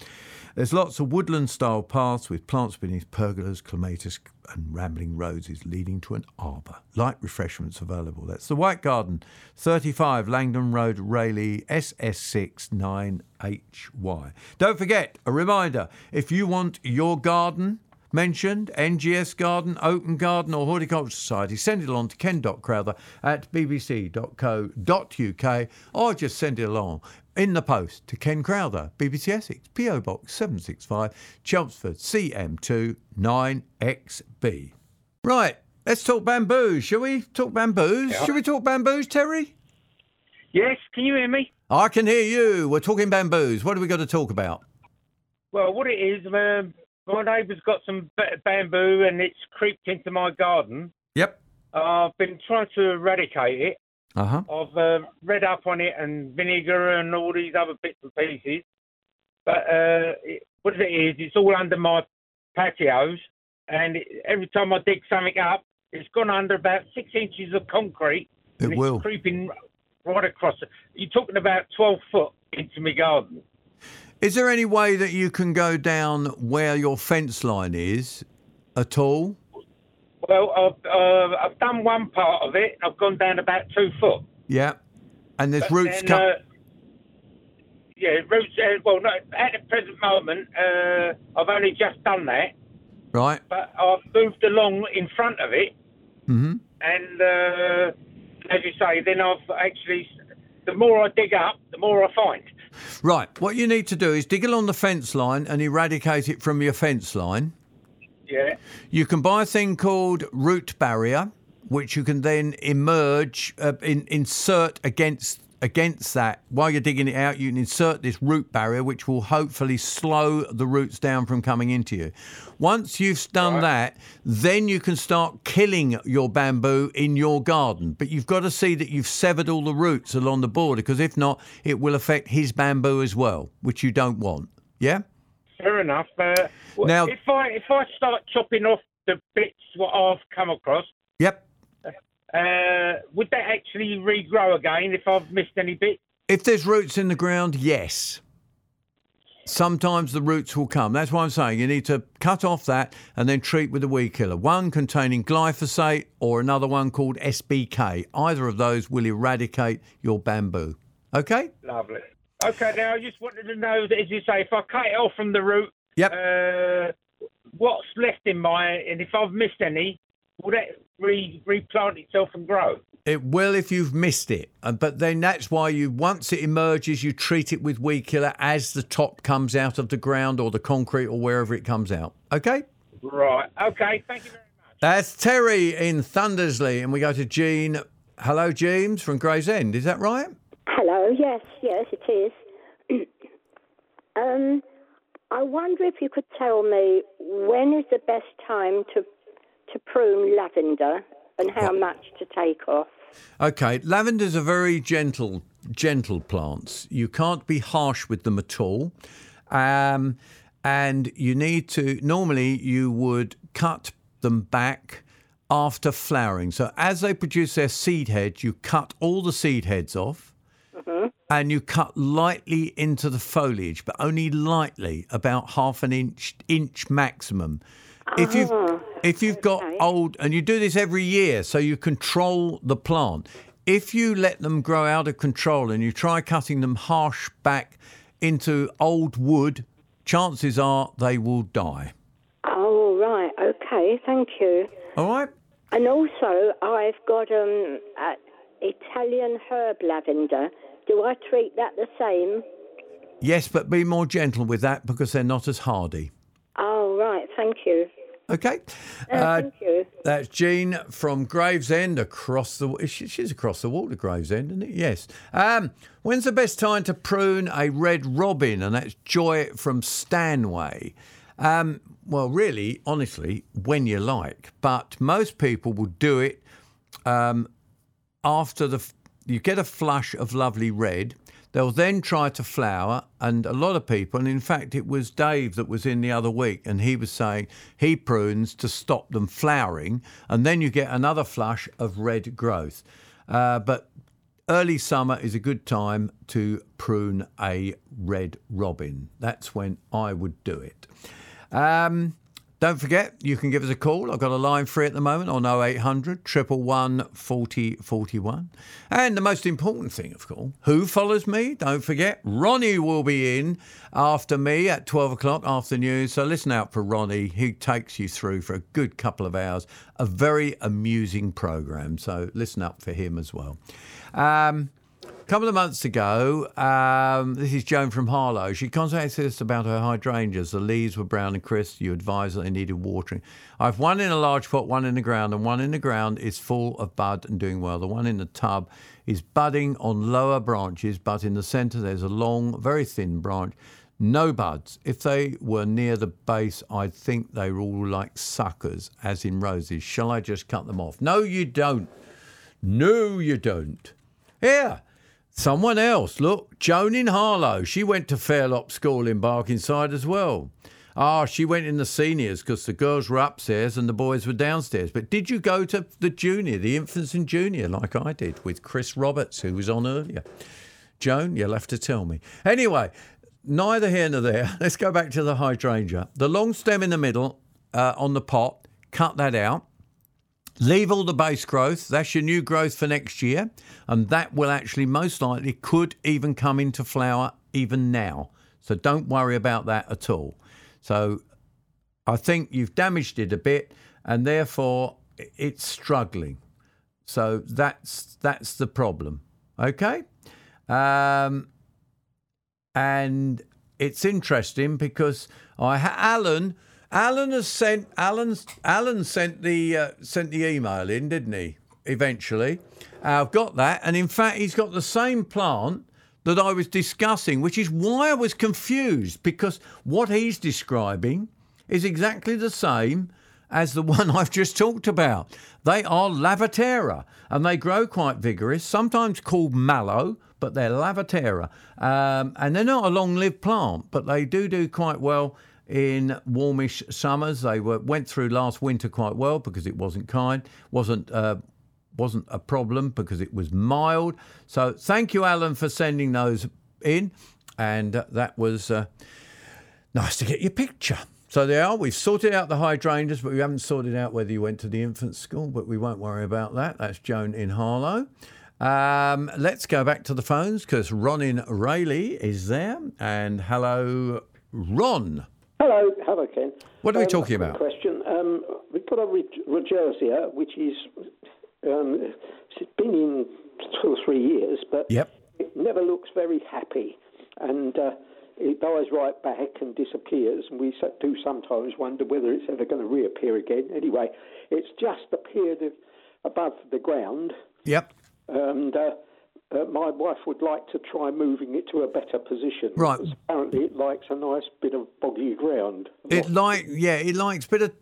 There's lots of woodland style paths with plants beneath pergolas, clematis, and rambling roses leading to an arbour. Light refreshments available. That's the White Garden, 35 Langdon Road, Rayleigh, SS6 9HY. Don't forget, a reminder if you want your garden mentioned, NGS Garden, Open Garden, or Horticulture Society, send it along to ken.crowther at bbc.co.uk or just send it along in the post to Ken Crowther, BBC Essex, PO Box 765, Chelmsford, CM2 9XB. Right, let's talk bamboos, shall we? Talk bamboos? Yeah. Shall we talk bamboos, Terry? Yes, can you hear me? I can hear you. We're talking bamboos. What have we got to talk about? Well, what it is, um, my neighbour's got some bamboo and it's creeped into my garden. Yep. I've been trying to eradicate it. Uh huh. I've uh, read up on it and vinegar and all these other bits and pieces. But uh, it, what it is, it's all under my patios, and it, every time I dig something up, it's gone under about six inches of concrete. It and will. Creeping right across. You're talking about 12 foot into my garden. Is there any way that you can go down where your fence line is at all? Well, I've, uh, I've done one part of it. I've gone down about two foot. Yeah. And there's But roots then, cut. uh, yeah, roots. Uh, well, no, at the present moment, uh, I've only just done that, right. but I've moved along in front of it, hmm and uh, as you say, then I've actually. The more I dig up, the more I find. Right. What you need to do is dig along the fence line and eradicate it from your fence line. Yeah. You can buy a thing called root barrier, which you can then emerge, uh, in, insert against against that. While you're digging it out, you can insert this root barrier, which will hopefully slow the roots down from coming into you. Once you've done that, then you can start killing your bamboo in your garden. But you've got to see that you've severed all the roots along the border, because if not, it will affect his bamboo as well, which you don't want. Yeah. Fair enough. Uh, Now- if I if I start chopping off the bits what I've come across, Yep. uh, would that actually regrow again if I've missed any bits? If there's roots in the ground, yes. Sometimes the roots will come. That's why I'm saying you need to cut off that and then treat with a weed killer. One containing glyphosate or another one called SBK. Either of those will eradicate your bamboo. Okay? Lovely. Okay, now I just wanted to know that, as you say, if I cut it off from the root, yep. uh, what's left in my, and if I've missed any, will that re, replant itself and grow? It will if you've missed it. Uh, But then that's why you, once it emerges, you treat it with weed killer as the top comes out of the ground or the concrete or wherever it comes out. Okay? Right. Okay. Thank you very much. That's Terry in Thundersley. And we go to Jean. Hello, James from Gravesend. Is that right? Hello. Yes, yes, it is. um, I wonder if you could tell me when is the best time to to prune lavender and how much to take off. Okay, lavenders are very gentle, gentle plants. You can't be harsh with them at all, um, and you need to. Normally, you would cut them back after flowering. So as they produce their seed heads, you cut all the seed heads off. And you cut lightly into the foliage, but only lightly, about half an inch, inch maximum. If you've Ah, if you've got old, and you do this every year, so you control the plant. If you let them grow out of control and you try cutting them harsh back into old wood, chances are they will die. Oh, right. Okay. Thank you. All right. And also, I've got um uh, Italian herb lavender. Do I treat that the same? Yes, but be more gentle with that because they're not as hardy. Oh, right. Thank you. Okay. Uh, thank you. That's Jean from Gravesend across the. she- She's across the water, Gravesend, isn't it? Yes. Um, when's the best time to prune a red robin? And that's Joy from Stanway. Um, well, really, honestly, when you like. But most people will do it um, after the you get a flush of lovely red. They'll then try to flower, and a lot of people, and in fact, it was Dave that was in the other week, and he was saying he prunes to stop them flowering, and then you get another flush of red growth. Uh, but early summer is a good time to prune a red robin. That's when I would do it. Um, don't forget, you can give us a call. I've got a line free at the moment on 0800 111 40 41. And the most important thing, of course, who follows me? Don't forget, Ronnie will be in after me at 12 o'clock after news. So listen out for Ronnie. He takes you through for a good couple of hours. A very amusing program. So listen up for him as well. Um, a couple of months ago, um, this is Joan from Harlow. She contacted us about her hydrangeas. The leaves were brown and crisp. You advised that they needed watering. I've one in a large pot, one in the ground, and one in the ground is full of bud and doing well. The one in the tub is budding on lower branches, but in the centre there's a long, very thin branch. No buds. If they were near the base, I'd think they were all like suckers, as in roses. Shall I just cut them off? No, you don't. No, you don't. Here, someone else. Look, Joan in Harlow. She went to Fairlop School in Barkingside as well. Ah, she went in the seniors because the girls were upstairs and the boys were downstairs. But did you go to the junior, the infants and junior, like I did with Chris Roberts, who was on earlier? Joan, you'll have to tell me. Anyway, neither here nor there. Let's go back to the hydrangea. The long stem in the middle uh, on the pot, cut that out. Leave all the base growth. That's your new growth for next year. And that will actually most likely could even come into flower even now. So don't worry about that at all. So I think you've damaged it a bit and therefore it's struggling. So that's that's the problem. Okay? Um, and it's interesting because I Alan Alan has sent Alan Alan sent the uh, sent the email in, didn't he? Eventually, uh, I've got that, and in fact, he's got the same plant that I was discussing, which is why I was confused because what he's describing is exactly the same as the one I've just talked about. They are Lavatera and they grow quite vigorous, sometimes called mallow, but they're Lavatera. Um, and they're not a long lived plant, but they do do quite well in warmish summers. They were, went through last winter quite well because it wasn't kind, wasn't. Uh, wasn't a problem because it was mild. So thank you, Alan, for sending those in, and uh, that was uh, nice to get your picture. So there are. We've sorted out the hydrangeas, but we haven't sorted out whether you went to the infant school. But we won't worry about that. That's Joan in Harlow. Um, let's go back to the phones because Ronin Rayleigh is there. And hello, Ron. Hello, hello, Ken. What are we Um, talking I've got a about? Question. Um, we've got a Rodgersia, which is um, it's been in two or three years, but Yep. it never looks very happy, and uh, it dies right back and disappears. And we do sometimes wonder whether it's ever going to reappear again. Anyway, it's just appeared above the ground, Yep. and uh, uh, my wife would like to try moving it to a better position. Right. because Apparently, it likes a nice bit of boggy ground. It like yeah, it likes a bit of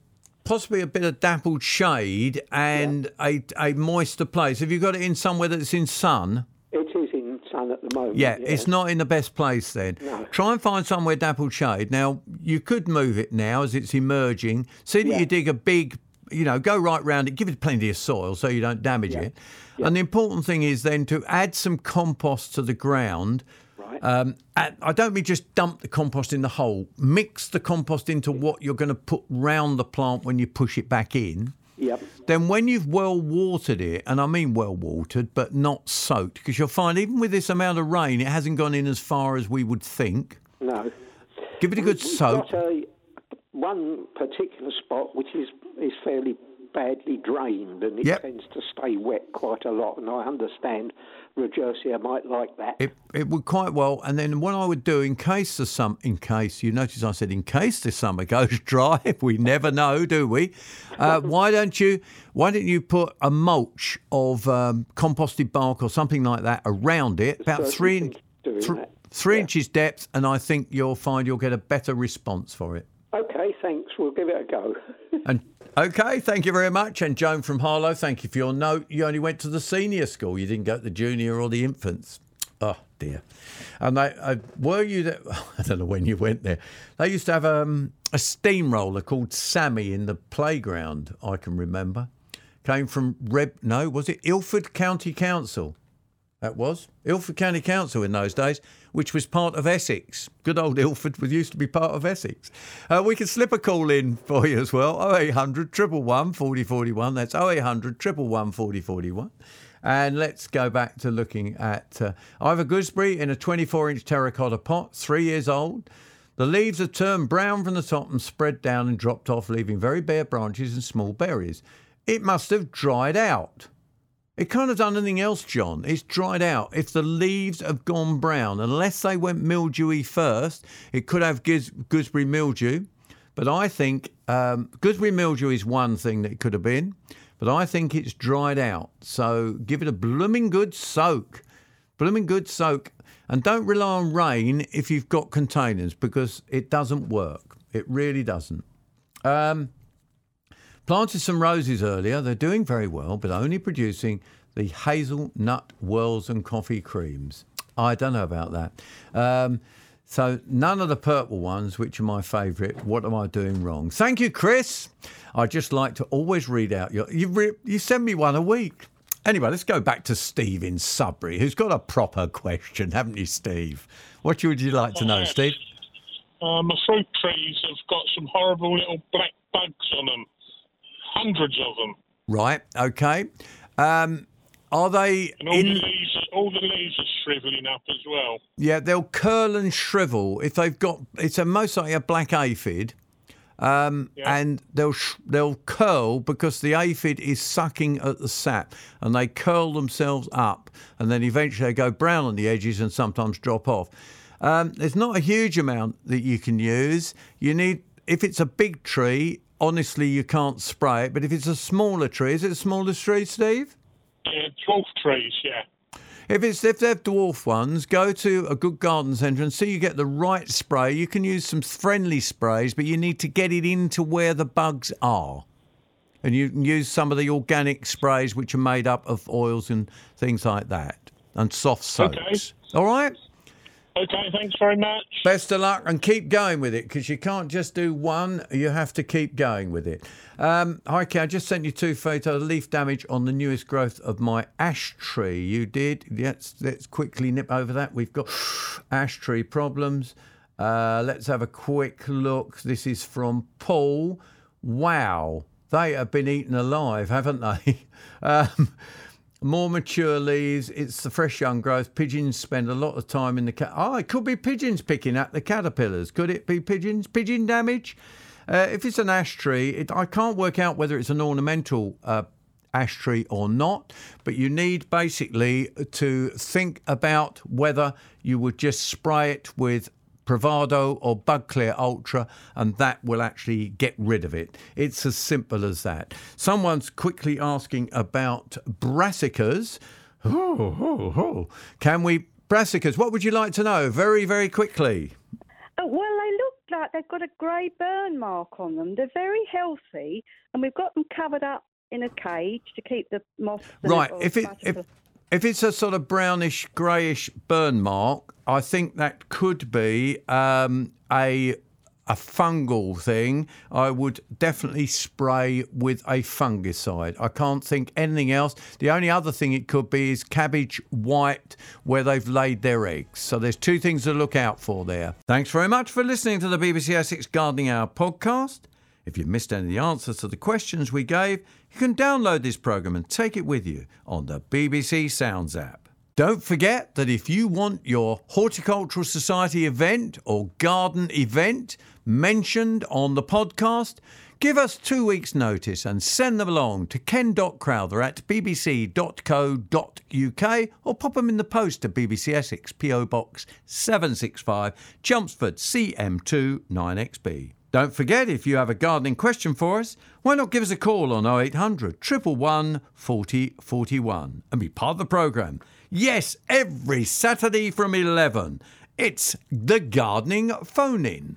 possibly a bit of dappled shade and a a moister place. Have you got it in somewhere that's in sun? It is in sun at the moment. Yeah, it's not in the best place then. No. Try and find somewhere dappled shade. Now, you could move it now as it's emerging. See that you dig a big, you know, go right round it, give it plenty of soil so you don't damage it. And the important thing is then to add some compost to the ground. Right. Um, and I don't mean just dump the compost in the hole. Mix the compost into what you're going to put round the plant when you push it back in. Yep. Then, when you've well watered it, and I mean well watered, but not soaked, because you'll find even with this amount of rain, it hasn't gone in as far as we would think. No. Give it a good We've soak. got a, one particular spot which is, is fairly badly drained and it Yep. tends to stay wet quite a lot. And I understand Rodgersia might like that. It, it would quite well. And then what I would do in case the sum, in case you notice I said in case the summer goes dry, if we never know, do we? Uh, why don't you? Why don't you put a mulch of um, composted bark or something like that around it, about three, thr- that. three inches depth, and I think you'll find you'll get a better response for it. Okay, thanks. We'll give it a go. And Okay, thank you very much. And Joan from Harlow, thank you for your note. You only went to the senior school. You didn't go to the junior or the infants. Oh dear. And they uh, were you there? I don't know when you went there. They used to have um, a steamroller called Sammy in the playground. I can remember. Came from Reb. No, was it Ilford County Council? That was Ilford County Council in those days, which was part of Essex. Good old Ilford was used to be part of Essex. Uh, we can slip a call in for you as well. 0800 111 4041. That's 0800 111 4041. And let's go back to looking at uh, Ivor gooseberry in a 24 inch terracotta pot, three years old. The leaves have turned brown from the top and spread down and dropped off, leaving very bare branches and small berries. It must have dried out. It can't have done anything else, John. It's dried out. If the leaves have gone brown, unless they went mildewy first, it could have gooseberry mildew. But I think um, gooseberry mildew is one thing that it could have been but I think it's dried out. So give it a blooming good soak. Blooming good soak. And don't rely on rain if you've got containers because it doesn't work. It really doesn't. Um, planted some roses earlier. They're doing very well, but only producing the hazelnut whirls and coffee creams. I don't know about that. Um, so none of the purple ones, which are my favourite. What am I doing wrong? Thank you, Chris. I just like to always read out your. You re, you send me one a week. Anyway, let's go back to Steve in Sudbury, who's got a proper question, haven't you, Steve? What would you like to know, Steve? Uh, my fruit trees have got some horrible little black bugs on them, hundreds of them. Right. Okay. Um, are they and all in? The leaves, all the leaves are shrivelling up as well. Yeah, they'll curl and shrivel if they've got. It's a most likely a black aphid, um, yeah. and they'll sh- they'll curl because the aphid is sucking at the sap, and they curl themselves up, and then eventually they go brown on the edges and sometimes drop off. Um, there's not a huge amount that you can use. You need if it's a big tree. Honestly, you can't spray it, but if it's a smaller tree, is it a smaller tree, Steve? Yeah, dwarf trees, yeah. If it's if they're dwarf ones, go to a good garden centre and see you get the right spray. You can use some friendly sprays, but you need to get it into where the bugs are. And you can use some of the organic sprays which are made up of oils and things like that. And soft soaps. Okay. All right? Okay, thanks very much. Best of luck and keep going with it because you can't just do one, you have to keep going with it. Um, hi, Kay, I just sent you two photos of leaf damage on the newest growth of my ash tree. You did? Let's, let's quickly nip over that. We've got ash tree problems. Uh, let's have a quick look. This is from Paul. Wow, they have been eaten alive, haven't they? um, more mature leaves. It's the fresh young growth. Pigeons spend a lot of time in the cat. Oh, it could be pigeons picking at the caterpillars. Could it be pigeons? Pigeon damage? Uh, if it's an ash tree, it, I can't work out whether it's an ornamental uh, ash tree or not, but you need basically to think about whether you would just spray it with Provado or Bug Clear Ultra, and that will actually get rid of it. It's as simple as that. Someone's quickly asking about brassicas. Oh, oh, oh. Can we brassicas? What would you like to know? Very, very quickly. Oh, well, they look like they've got a grey burn mark on them. They're very healthy, and we've got them covered up in a cage to keep the moths. Right. If it if, if it's a sort of brownish, greyish burn mark, I think that could be um, a a fungal thing. I would definitely spray with a fungicide. I can't think anything else. The only other thing it could be is cabbage white where they've laid their eggs. So there's two things to look out for there. Thanks very much for listening to the BBC Essex Gardening Hour podcast. If you've missed any of the answers to the questions we gave, you can download this programme and take it with you on the BBC Sounds app. Don't forget that if you want your Horticultural Society event or garden event mentioned on the podcast, give us two weeks' notice and send them along to ken.crowther at bbc.co.uk or pop them in the post to BBC Essex, PO Box 765, Chelmsford CM2 9XB. Don't forget, if you have a gardening question for us, why not give us a call on 0800 111 40 41 and be part of the programme. Yes, every Saturday from 11. It's the gardening phone in.